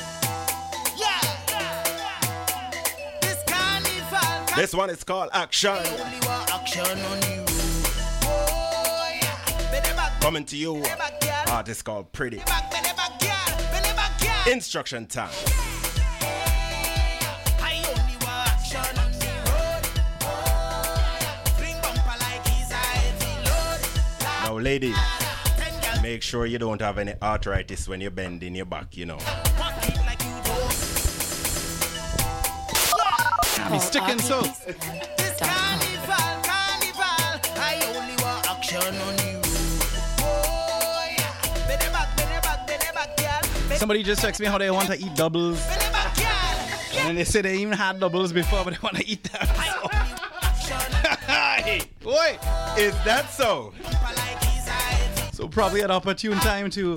This carnival This one is called Action. only want action on you. Oh, yeah. Bend back, Coming to you. bend back. Artist called Pretty. Bend back, bend back, girl. Bend back, girl. Instruction time. I only want action on the road. Oh, yeah. Fling bumper like he's a heavy load. Now, ladies, make sure you don't have any arthritis when you're bending your back, you know. Sticking so. Carnival, carnival. I only want action on you. Somebody just texted me how they want to eat doubles. And they say they even had doubles before, but they want to eat them. hey, wait, is that so? Probably an opportune time to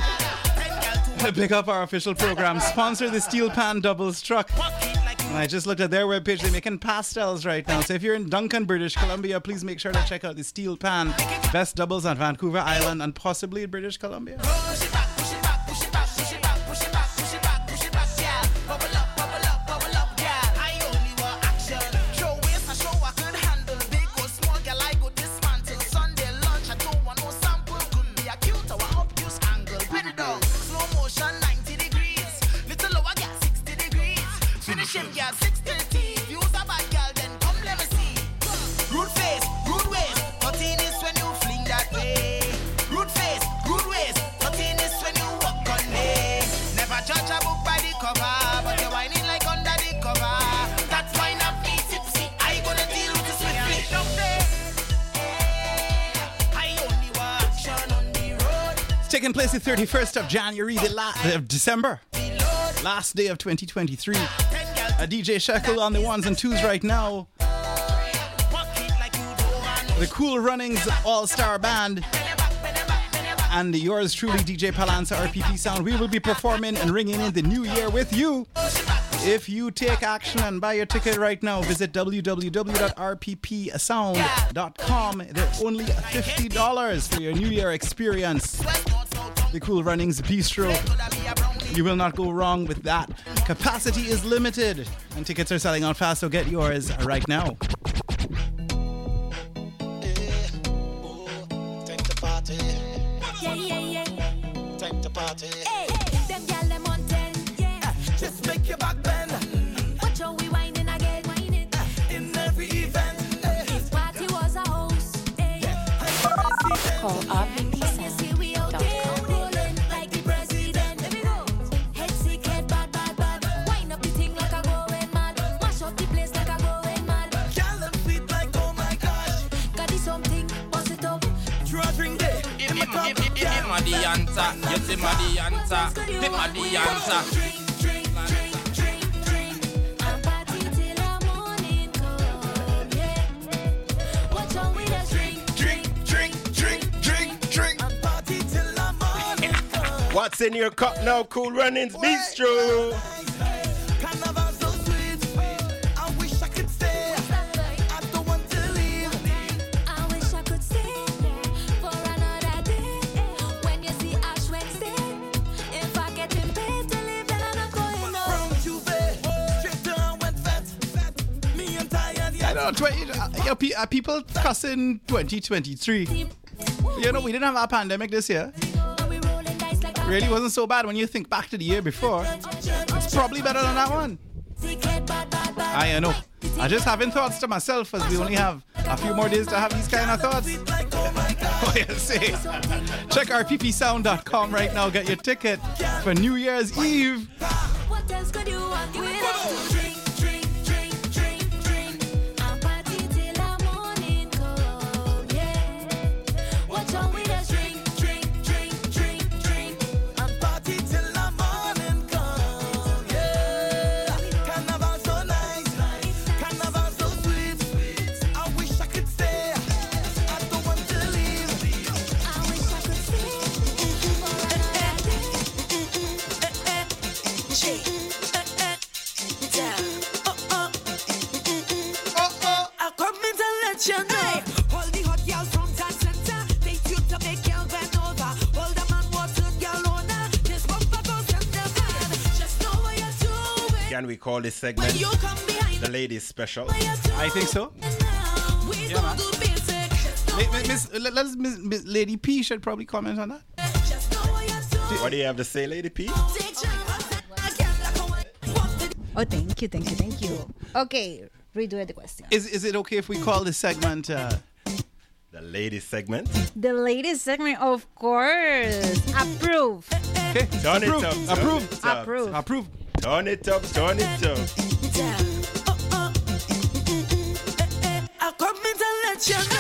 pick up our official program sponsor, the Steel Pan Doubles Truck. And I just looked at their webpage. They're making pastels right now. So if you're in Duncan, British Columbia, please make sure to check out the Steel Pan Best Doubles on Vancouver Island and possibly British Columbia. 31st of January, the last of December. Last day of 2023. A DJ Shekel on the ones and twos right now. The Cool Runnings All Star Band. And yours truly, DJ Palanza RPP Sound. We will be performing and ringing in the new year with you. If you take action and buy your ticket right now, visit www.rppsound.com. They're only $50 for your New Year experience. The Cool Runnings Bistro. You will not go wrong with that. Capacity is limited, and tickets are selling out fast, so get yours right now. Time drink, drink, drink, drink. And party till the come. What's in your cup now, Cool Runnings Bistro? Know, 20, uh, yo, uh, people cussing 2023. You know, we didn't have a pandemic this year. Really wasn't so bad when you think back to the year before. It's probably better than that one. I know. I'm just having thoughts to myself as we only have a few more days to have these kind of thoughts. oh, yeah, see. Check rppsound.com right now. Get your ticket for New Year's Eve. Can we call this segment the ladies special? I think so. Miss, let's, Miss, Miss Lady P should probably comment on that. What do you have to say, Lady P? Oh, thank you, thank you, thank you. Okay, redo the question. Is is it okay if we call this segment uh, The ladies segment. The latest segment, of course. Approve. Okay. Turn it Approve. up. turn Approve. it up. Approve. Approve. Turn it up. Turn it up. Uh, uh. uh, I come in to let you know.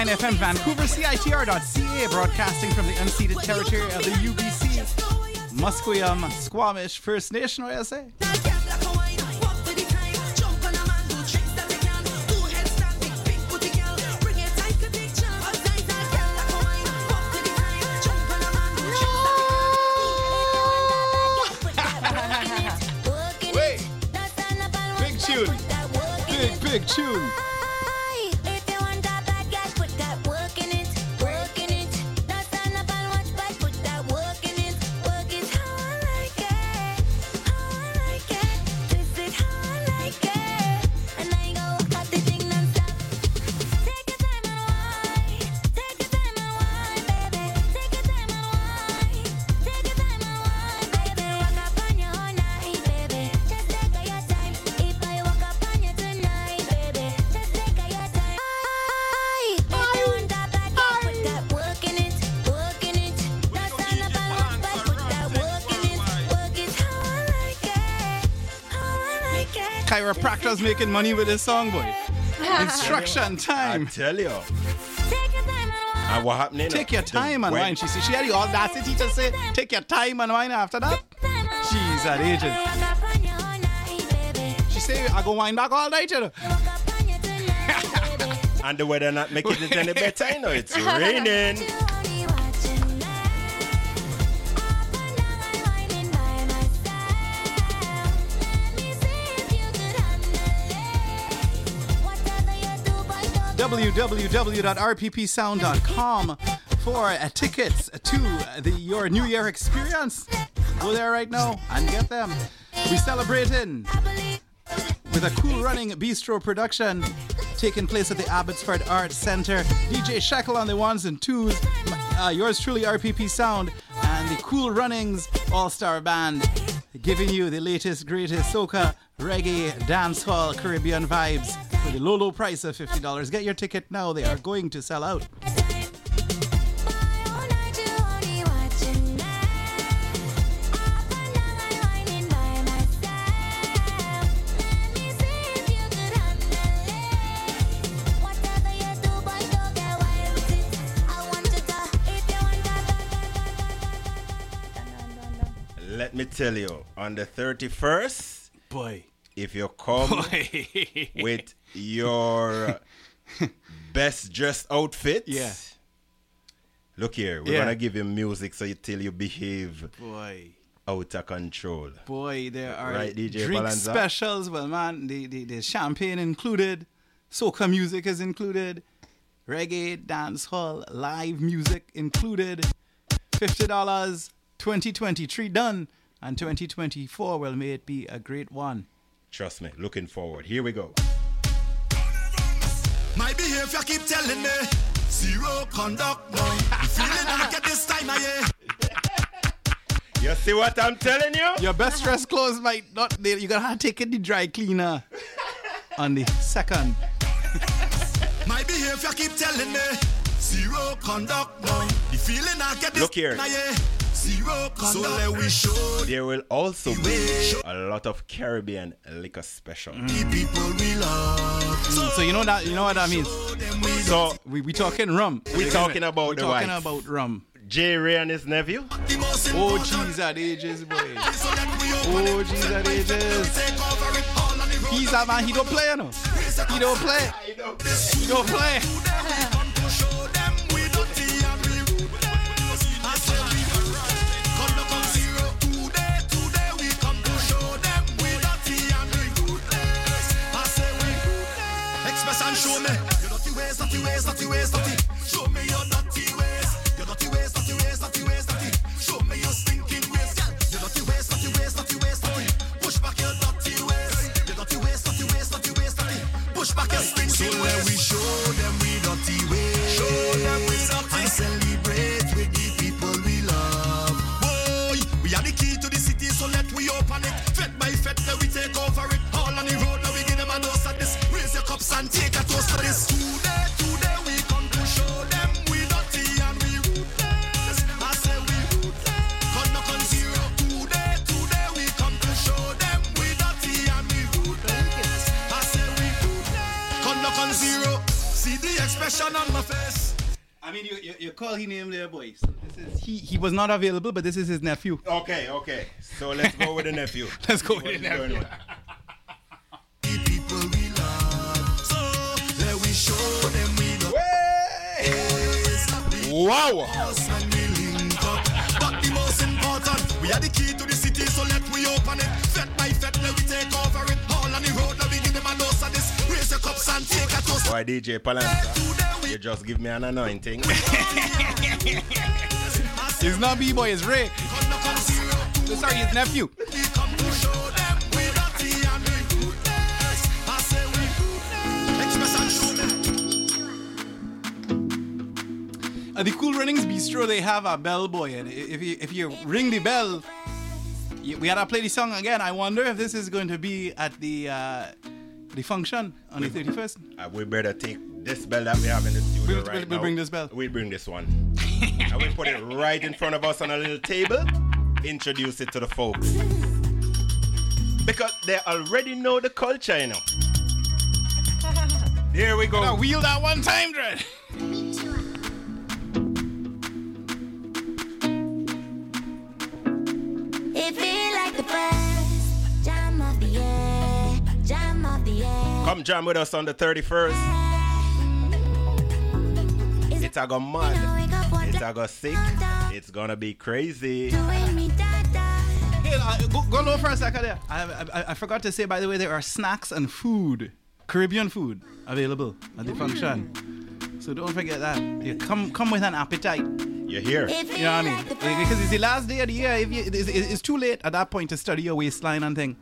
101.9 FM Vancouver, CITR.ca, broadcasting from the unceded territory of the UBC, Musqueam, Squamish, First Nation, I Chiropractors making money with this song, boy. Instruction time. I tell you. And what happened? Take it? your The time and wed- wine. She said she had the audacity to say, take your time and wine after that. She's an agent. She say, I go wine back all night, you know. And the weather not making it any better, you know. It's raining. www.rppsound.com for uh, tickets to the your New Year experience. Go there right now and get them. We celebrate celebrating with a cool running bistro production taking place at the Abbotsford Arts Centre. DJ Shekel on the ones and twos. Uh, yours truly, RPP Sound, and the Cool Runnings All Star Band, giving you the latest, greatest soca, reggae, dancehall, Caribbean vibes the low, low price of $50. Get your ticket now, they are going to sell out. Let me tell you, on the 31st, boy, if you come with your uh, best dressed outfit, Yeah. Look here, we're Yeah. gonna give you music so you till you behave Boy. out of control. Boy, there are Right, DJ drink Palanza? specials. Well, man, the, the, the champagne included, soca music is included, reggae, dancehall, live music included. Fifty dollars, 2023 done, and 2024. Well, may it be a great one. Trust me, looking forward. Here we go. My behavior keep telling me zero conduct, boy. You feeling like at this time of year? You see what I'm telling you? Your best dress clothes might not. They, you're gonna have to take it to the dry cleaner on the second. My behavior keep telling me zero conduct now. The feeling I get is Look here. Nah, yeah. So let we show There will also be a lot of Caribbean liquor special. the people we love. So you know that you know what that means. So we we talking rum. we talking about we the talking wife. about rum. Jay Ray and his nephew. Oh jeez, at ages, boy. Oh jeez, at ages. He's a man. He don't play, you know. He don't play. He don't play. Show me your dirty ways, dirty ways, dirty ways, dirty. Show me your dirty ways, your dirty ways, dirty ways, dirty ways, dirty. Show me your stinking ways, girl. Your dirty ways, dirty ways, dirty ways, dirty. Push back your dirty ways, your dirty ways, dirty ways, dirty ways, dirty. Push back your stinking ways. So when we show them we dirty ways, show them expression on my face. I mean, you, you, you call his name there, boy. So this is he. He was not available, but this is his nephew. Okay, okay. So let's go with the nephew. Let's go See with what the he's going nephew. So let we show them we the Wow. When we link up. But the most important, we are the key to the city, so let we open it. Fed by fed, let we take over it. All on the road, let we give them a dose of this. Raise your cups and take a toast. Why DJ Palanza? You just give me an anointing. It's not B-boy, it's Ray. Sorry, his nephew. At the Cool Runnings Bistro, they have a bell boy, and if you if you ring the bell, you, we gotta play the song again. I wonder if this is going to be at the uh, the function on the thirty first. Uh, we better take this bell that we have in the studio We'll- right we'll- we'll bring this bell. We'll bring this one. and we put it right in front of us on a little table. Introduce it to the folks. Because they already know the culture, you know. There we go. Now wheel that one time, Dread. It feel like the best Come jam with us on the 31st. It's a go mad. It's a go sick. It's gonna be crazy. Hey, uh, go, go low for a second there. I, I, I forgot to say, by the way, there are snacks and food, Caribbean food, available at the function. So don't forget that. You come come with an appetite. You're here. You know what I mean? Because it's the last day of the year. If you, it's, it's too late at that point to study your waistline and thing.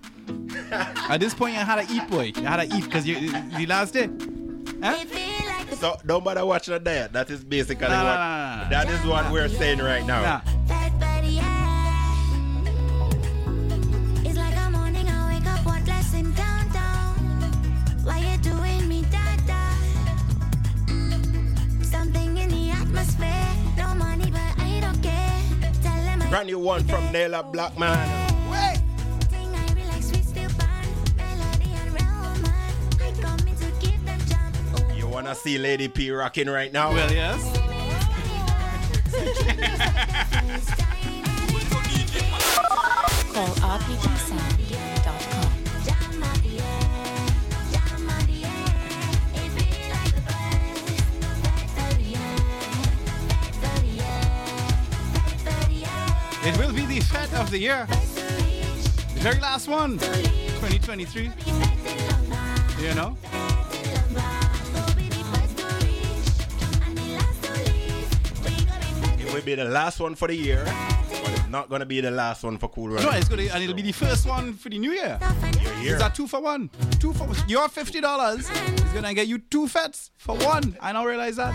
At this point, you had to eat, boy. You had to eat because you the last day. Huh? So don't bother watching the diet. That is basically Nah, what nah, nah, nah. that is what we're saying right now. Nah. It's like a morning I wanna see Lady P rocking right now? Well, yes. Call rppsound.com. It will be the fete of the year. The very last one. 2023. You know? Will be the last one for the year, but it's not gonna be the last one for Cool Runnings. No, it's gonna and it'll be the first one for the new year. It's a two for one. Two for your fifty dollars is gonna get you two fetes for one. I don't realize that.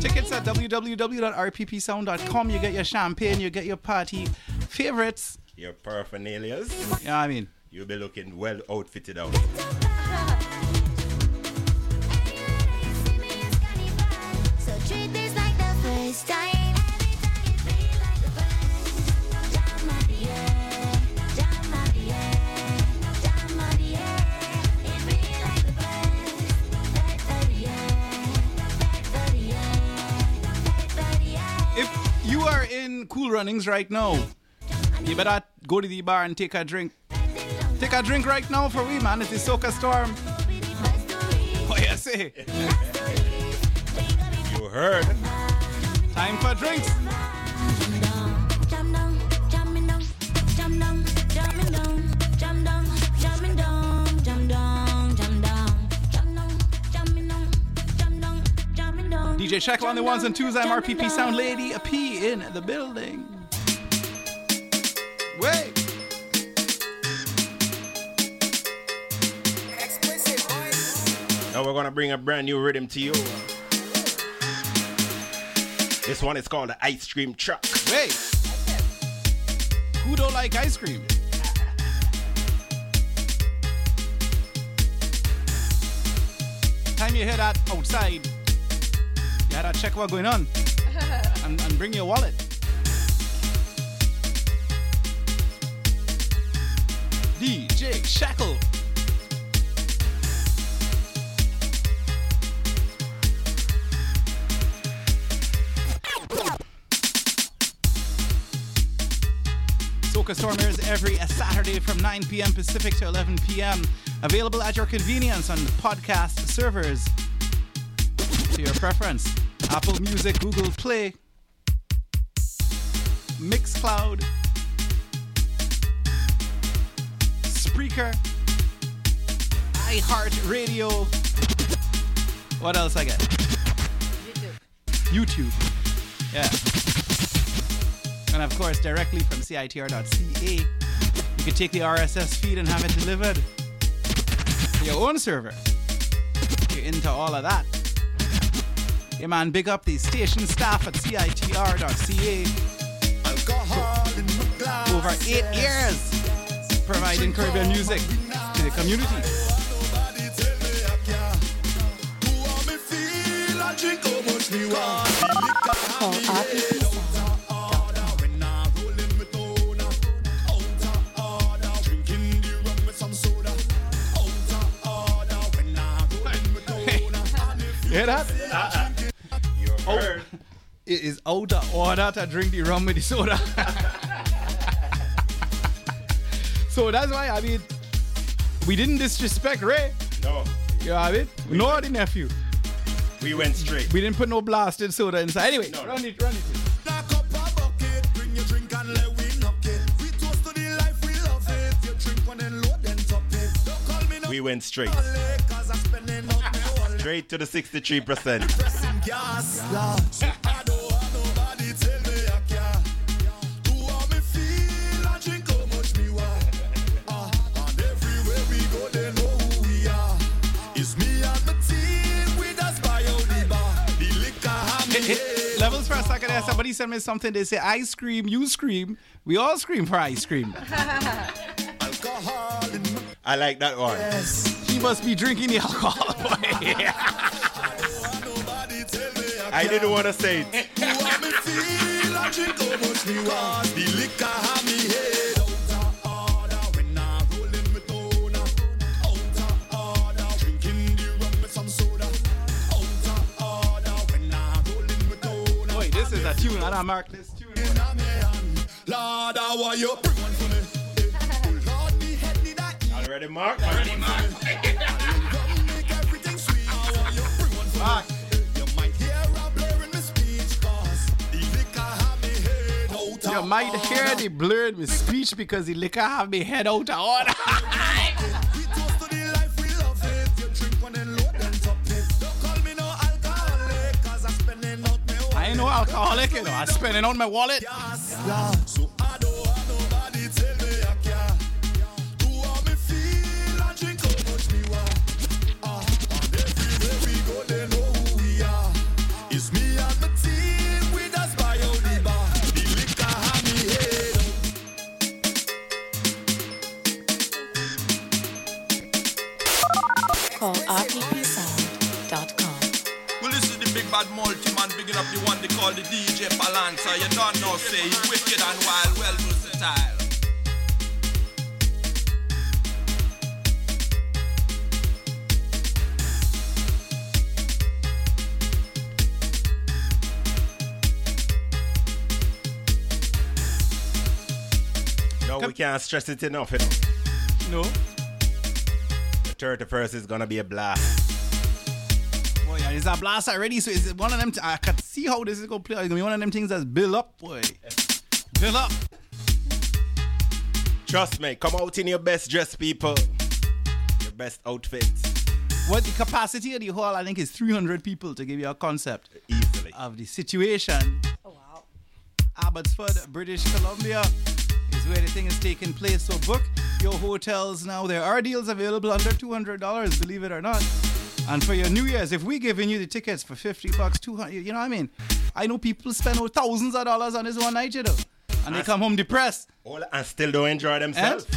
Tickets at www.rppsound.com. You get your champagne, you get your party favorites. Your paraphernalias. Yeah, I mean. You'll be looking well outfitted out. Runnings right now, you better go to the bar and take a drink. Take a drink right now for we, man. It's the Soca Storm. What you say? You heard. Time for drinks. DJ Shekel on the ones and twos. I'm RPP Sound Lady, a P in the building. Wait. Now we're gonna bring a brand new rhythm to you. This one is called the Ice Cream Truck. Wait. Who don't like ice cream? Time you hear that outside, you gotta check what's going on and, and bring your wallet. DJ Shekel. Soca Storm airs every Saturday from 9 p.m. Pacific to 11 p.m. Available at your convenience on podcast servers to your preference. Apple Music, Google Play, Mixcloud, Spreaker, iHeartRadio. What else I get? YouTube. YouTube. Yeah. And of course, directly from CITR.ca, you can take the RSS feed and have it delivered to your own server. You're into all of that. Yeah, man, big up the station staff at CITR.ca. Over eight years, providing Caribbean music to the community. Is out of order to drink the rum with the soda. so that's why, I mean, we didn't disrespect Ray. No. You know what I mean? Nor the nephew. We went straight. We didn't put no blasted soda inside. Anyway, No, no. run it, run it. We went straight. Straight to the 63%. Second there. Somebody sent me something. They say, I scream, you scream. We all scream for ice cream. I like that one. Yes. He must be drinking the alcohol. I didn't want to say it. This is a tune. I don't mark this tune. Lord, how are you? Bring one for me. Lord, me head need that Y'all ready, Mark? Ready, Mark. make everything sweet. How are you? Bring one for me. You might hear a blur in my the liquor me head out You of might hear the blurred with speech because the liquor have me head out of order. alcoholic, you know. I'm spending on my wallet. Can't stress it enough. You know? No. The 31st is gonna be a blast. Boy, yeah, it's a blast already. So is it one of them? T- I can see how this is gonna play. It's gonna be one of them things that's build up, boy. Build up. Trust me, come out in your best dress, people. Your best outfits. What the capacity of the hall, I think, is 300 people to give you a concept easily of the situation. Oh wow! Abbotsford, British Columbia, is where the thing is taking place. So book your hotels now. There are deals available under $200, believe it or not. And for your New Year's, if we're giving you the tickets for 50 bucks, 200, you know what I mean? I know people spend thousands of dollars on this one night, you know, and they come home depressed. All, and still don't enjoy themselves. Eh?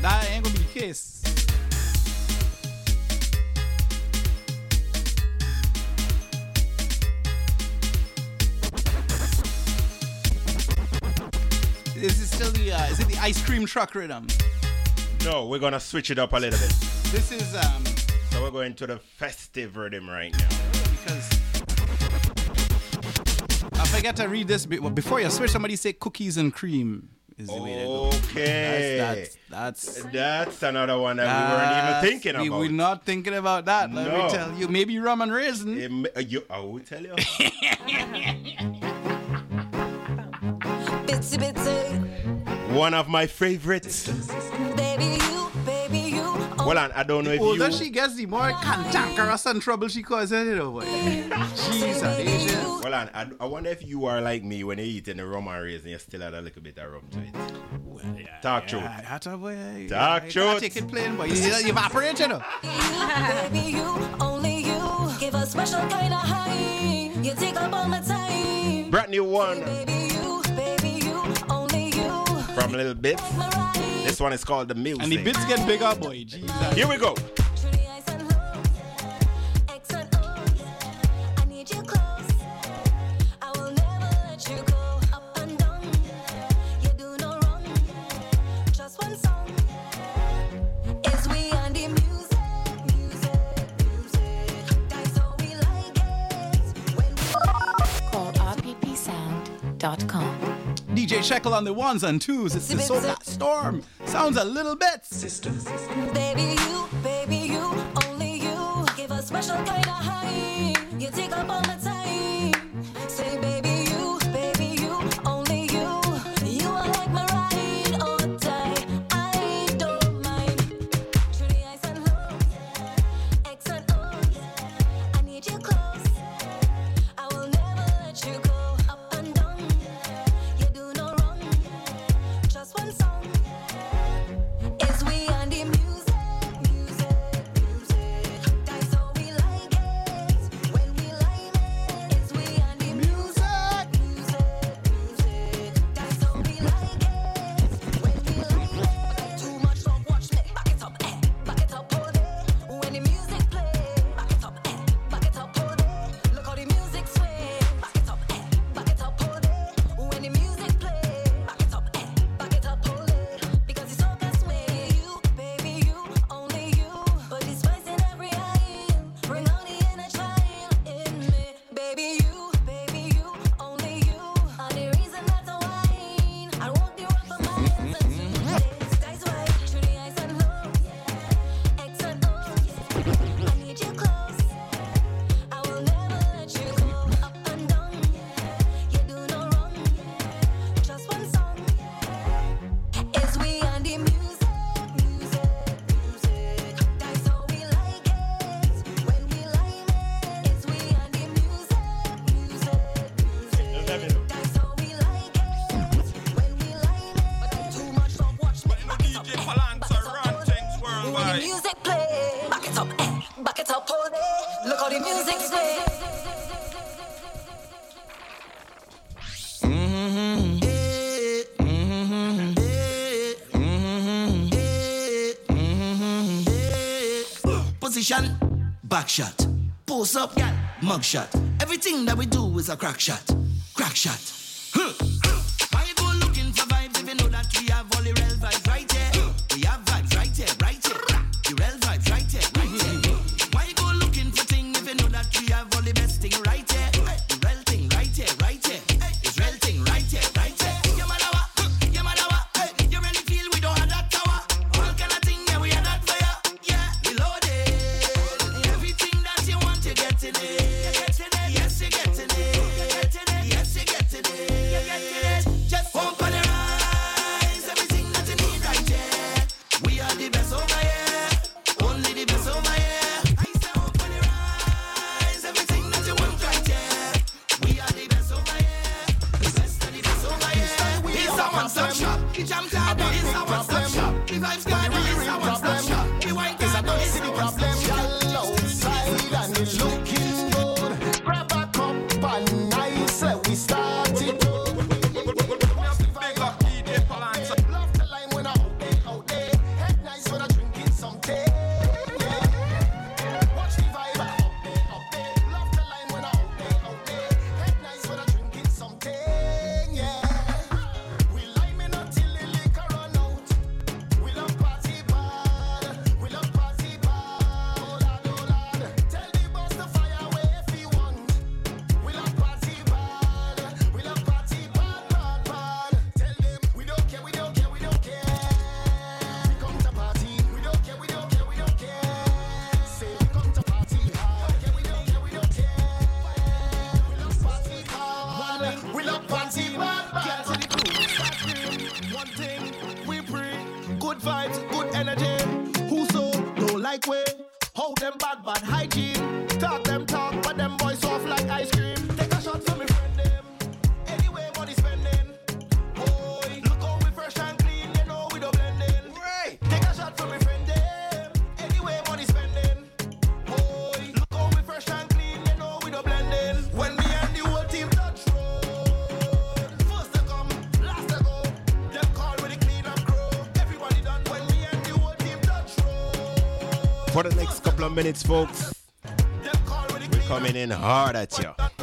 That ain't gonna be the case. The uh, is it the ice cream truck rhythm? No, we're gonna switch it up a little bit. This is um So we're going to the festive rhythm right now. because I forget to read this bit. Well, before you switch, somebody say cookies and cream is the way to go. Okay. That's that's that's, That's another one that we weren't even thinking about. We're not thinking about that. Let No. me tell you. Maybe rum and raisin. It uh, you, I will tell you. Bitsy bitsy, One of my favorites. baby you, baby you. Oh. Well, and I don't know The if older you. she gets, the more cantankerous and trouble she causes, you know, boy. Jeez, Alicia. Well, and I, I wonder if you are like me when you're eating the rum and raisin, you still add a little bit of rum to it. Talk truth. I had to, boy. Talk I- I truth. Take it plain, boy. You, you evaporate, you know. baby you, only you. Give a special kind of high. You take up all my time. Brand new one Baby you, baby you, only you. From Little Bits. This one is called The Music. And the bits get bigger, boy. Jesus. Here we go. I need the. DJ Shekel on the ones and twos. It's the Soca Storm. Sounds a little bit. Sisters. Baby you, baby you, only you. Give a special kind of high. You take up all my time. position, back shot. Post up, gal, mug shot. Everything that we do is a crack shot. minutes, folks. We're coming in hard at you.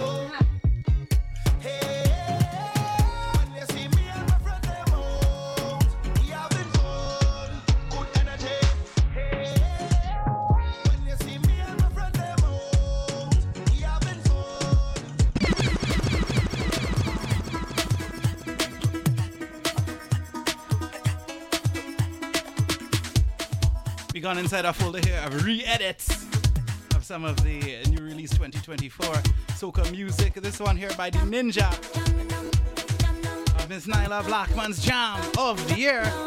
down inside our folder here of re-edits of some of the new release 2024 soca music. This one here by the Ninja of Miss Nailah Blackman's Jam of the Year.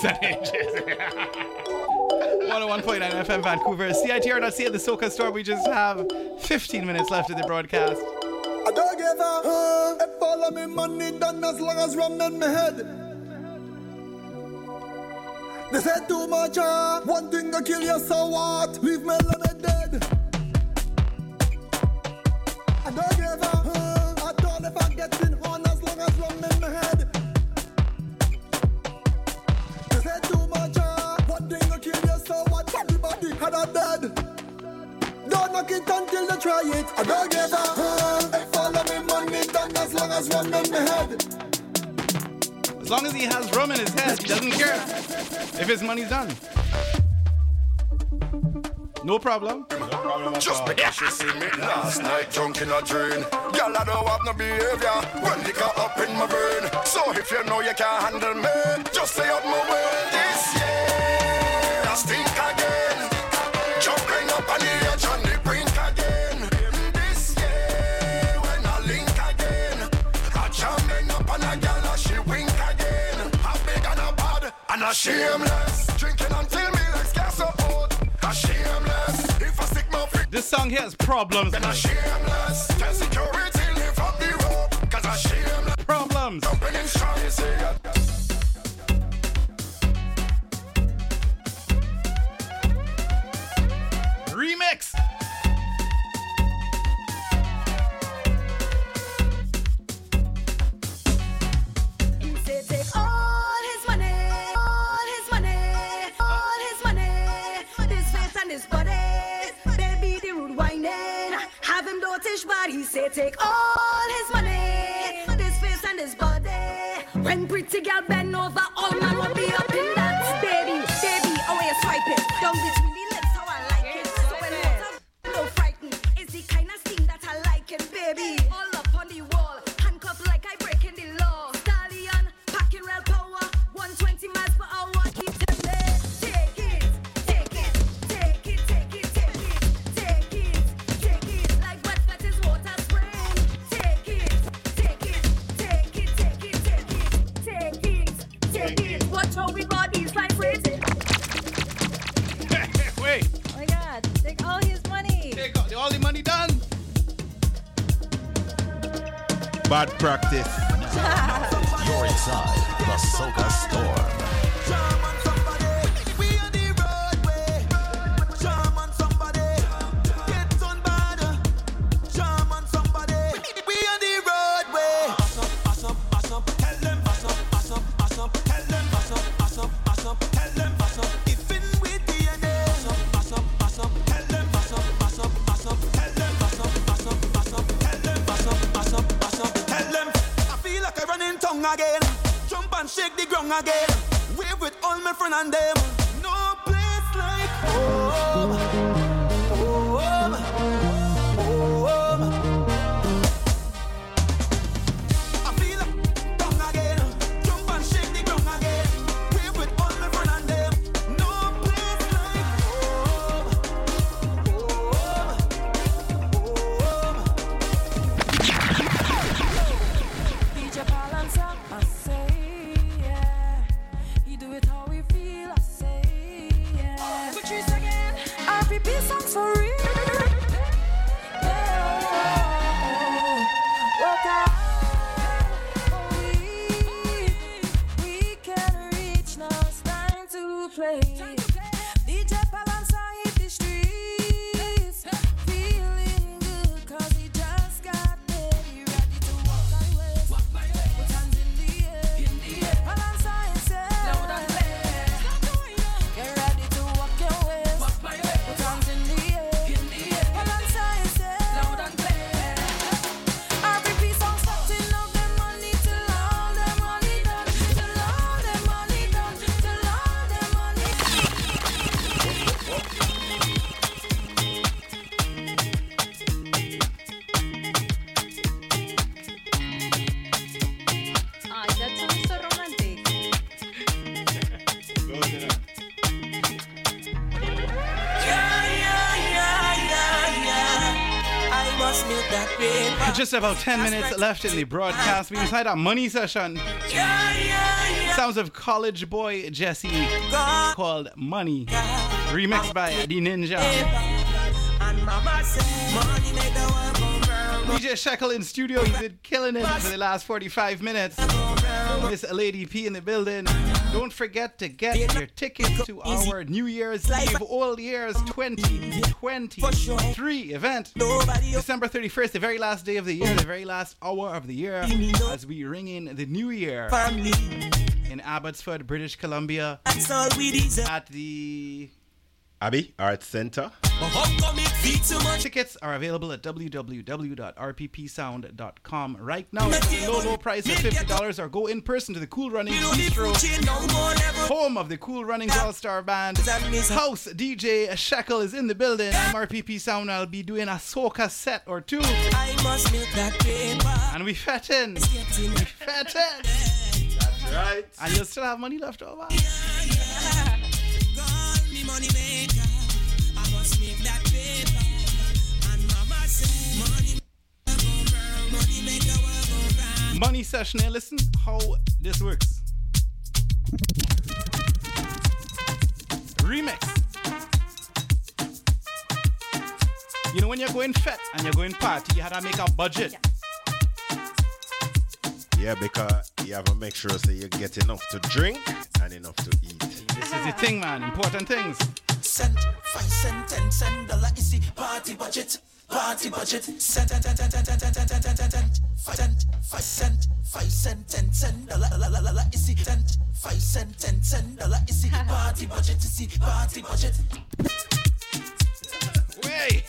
percentages. 101.9 FM Vancouver, CITR.ca, the Soca Storm. We just have 15 minutes left of the broadcast. I don't give a huh, if all of me money done as long as rum in my head. They said too much, uh, one thing to kill you, so what? Leave me alone. it until they try it. I don't give a uh, Follow me, money, done as long as rum in my head. As long as he has rum in his head, he doesn't care if his money's done. No problem. No problem Just because she see me last night drunk in a dream. Girl, I don't have no behavior. When liquor up in my brain. So if you know you can't handle me, just stay out my way. Shameless. Drinking until me legs. A shameless. If I stick my feet. This song here has problems. Then shameless. Tell security. say take all his money, this face and his body. When pretty girl bend over this. Just about 10 minutes left in the broadcast. We inside our money session. Sounds of college boy Jesse called Money. Remixed by the Ninja. And mama said, money make the world go round. DJ Shekel in studio, he's been killing it for the last 45 minutes. Miss Lady P in the building. Don't forget to get your tickets to our New Year's Eve All Years 2023 event. December 31st, the very last day of the year, the very last hour of the year, as we ring in the new year in Abbotsford, British Columbia. At the Abbey Art Center. Tickets are available at www.rppsound.com right now. It's a low, low price of $50 or go in person to the Cool Runnings Bistro, home of the Cool Runnings All Star Band. House DJ Shekel is in the building. I'm RPP Sound. I'll be doing a soca set or two. I must milk. And we fat in. We fat in. That's right. And you'll still have money left over. God, me money maker. I must make that paper. And mama said, money make go round. Money make go round. Money session. Here, listen how this works. Remix. You know when you're going fat and you're going party, you had to make a budget. Yeah, because you have to make sure so you get enough to drink and enough to eat. This is the thing, man. Important things. Cent, five cent, ten cent, dollar is the party budget. Party budget. Cent, ten, ten, ten, ten, ten, ten, ten, ten, ten, ten, ten. Five cent, five cent, five cent, ten cent, dollar, dollar, dollar, dollar is the cent. Five cent, ten cent, dollar is the party budget. Is the party budget. Wait!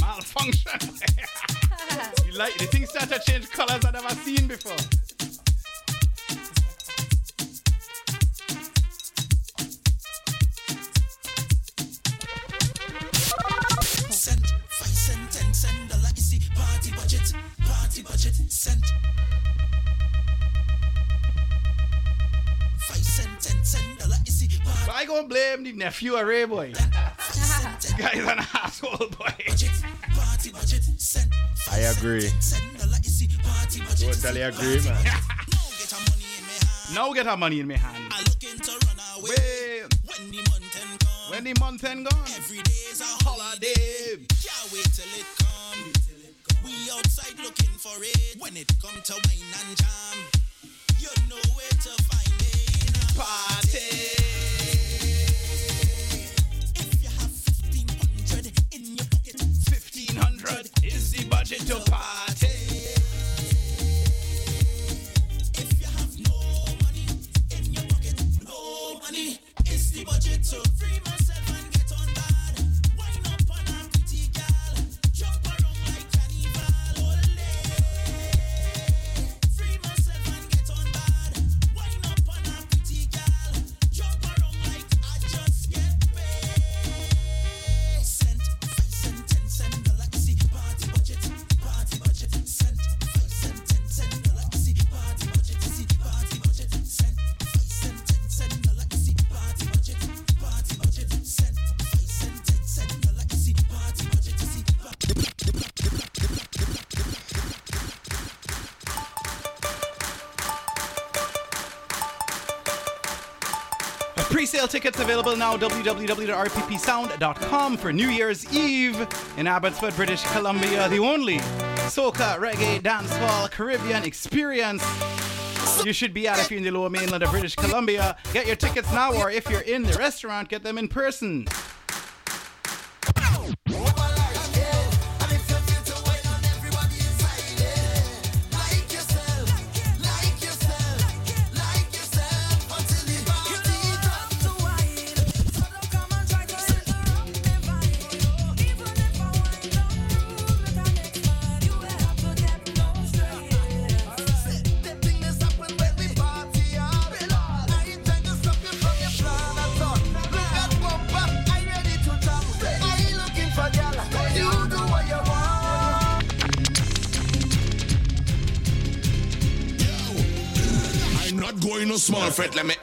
Malfunction. You like the thing start to change colors I've never seen before. Cent, five cent, ten cent, party budget. Party budget. Cent. Five cent, ten cent, dollar is the party. So I gonna blame the nephew of Ray Boy. Guy's an asshole boy. Party budget. Cent. I agree. Totally agree, man. Now get our money in my hand. Wait. When the month end gone. Every day's a holiday. Can't wait till it come. We outside looking for it. When it come to wine and jam, you know where to find it. Party. Hundred is the budget to party. If you have no money in your pocket, no money. It's the budget to free myself Tickets available now www.rppsound.com for New Year's Eve in Abbotsford, British Columbia. The only soca, reggae, dancehall, Caribbean experience you should be at if you're in the lower mainland of British Columbia. Get your tickets now, or if you're in the restaurant, get them in person. let me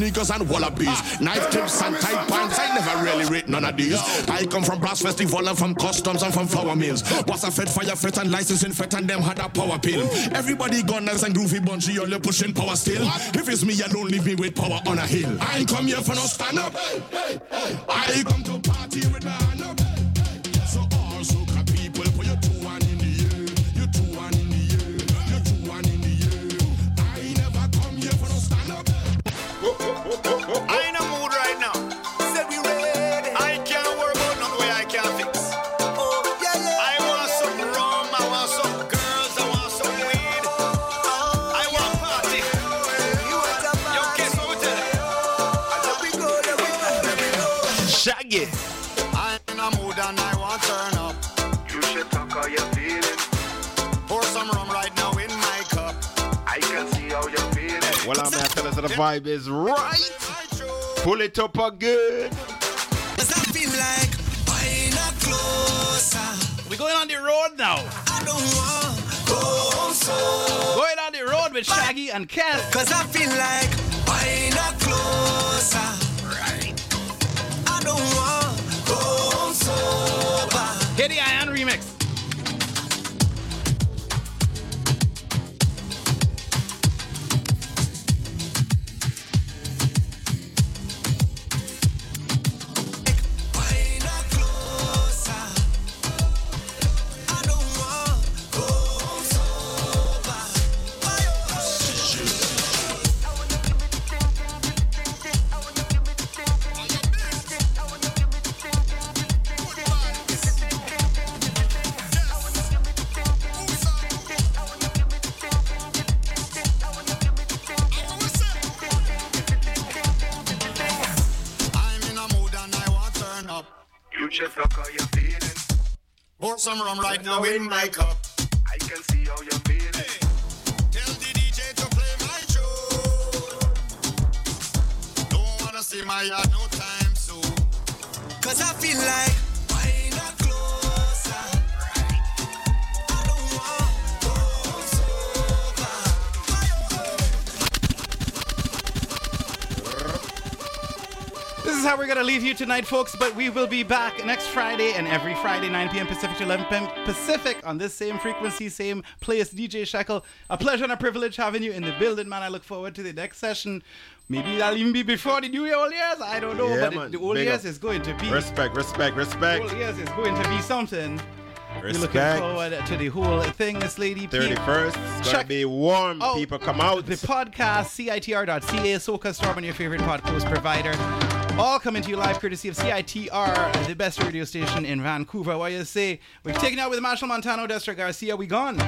sneakers, and wallabies. Knife tips and tight pants, I never really rate none of these. I come from brass festival and from customs and from flour mills. Was a fed fire fet and licensing fet and them had a power pill. Everybody gunners and groovy bunchy, all you pushing power still. If it's me, you don't leave me with power on a hill. I ain't come here for no stand up. I come to vibe is right. Pull it up again. Does like buying a closer? We're going on the road now. I don't want go so. Going on the road with Shaggy and Kel. Cause I feel like buying a closer. Right. I don't want go sober. Hit the Iron remix. Rum right now in my cup. Leave you tonight, folks. But we will be back next Friday and every Friday, 9 p.m. Pacific to 11 p.m. Pacific on this same frequency, same place. DJ Shekel, a pleasure and a privilege having you in the building, man. I look forward to the next session. Maybe that'll even be before the New Year old years. I don't know, Yeah, but man. the old years up. is going to be Respect, respect, respect. old years is going to be something. We're looking Respect. forward to the whole thing, Miss Lady 31st. It's gonna be warm. Oh, People come out. The podcast, CITR.ca, Soca Storm on your favorite podcast provider. All coming to you live courtesy of CITR, the best radio station in Vancouver. What you say? We're taking out with Machel Montano, Dexter Garcia. We gone.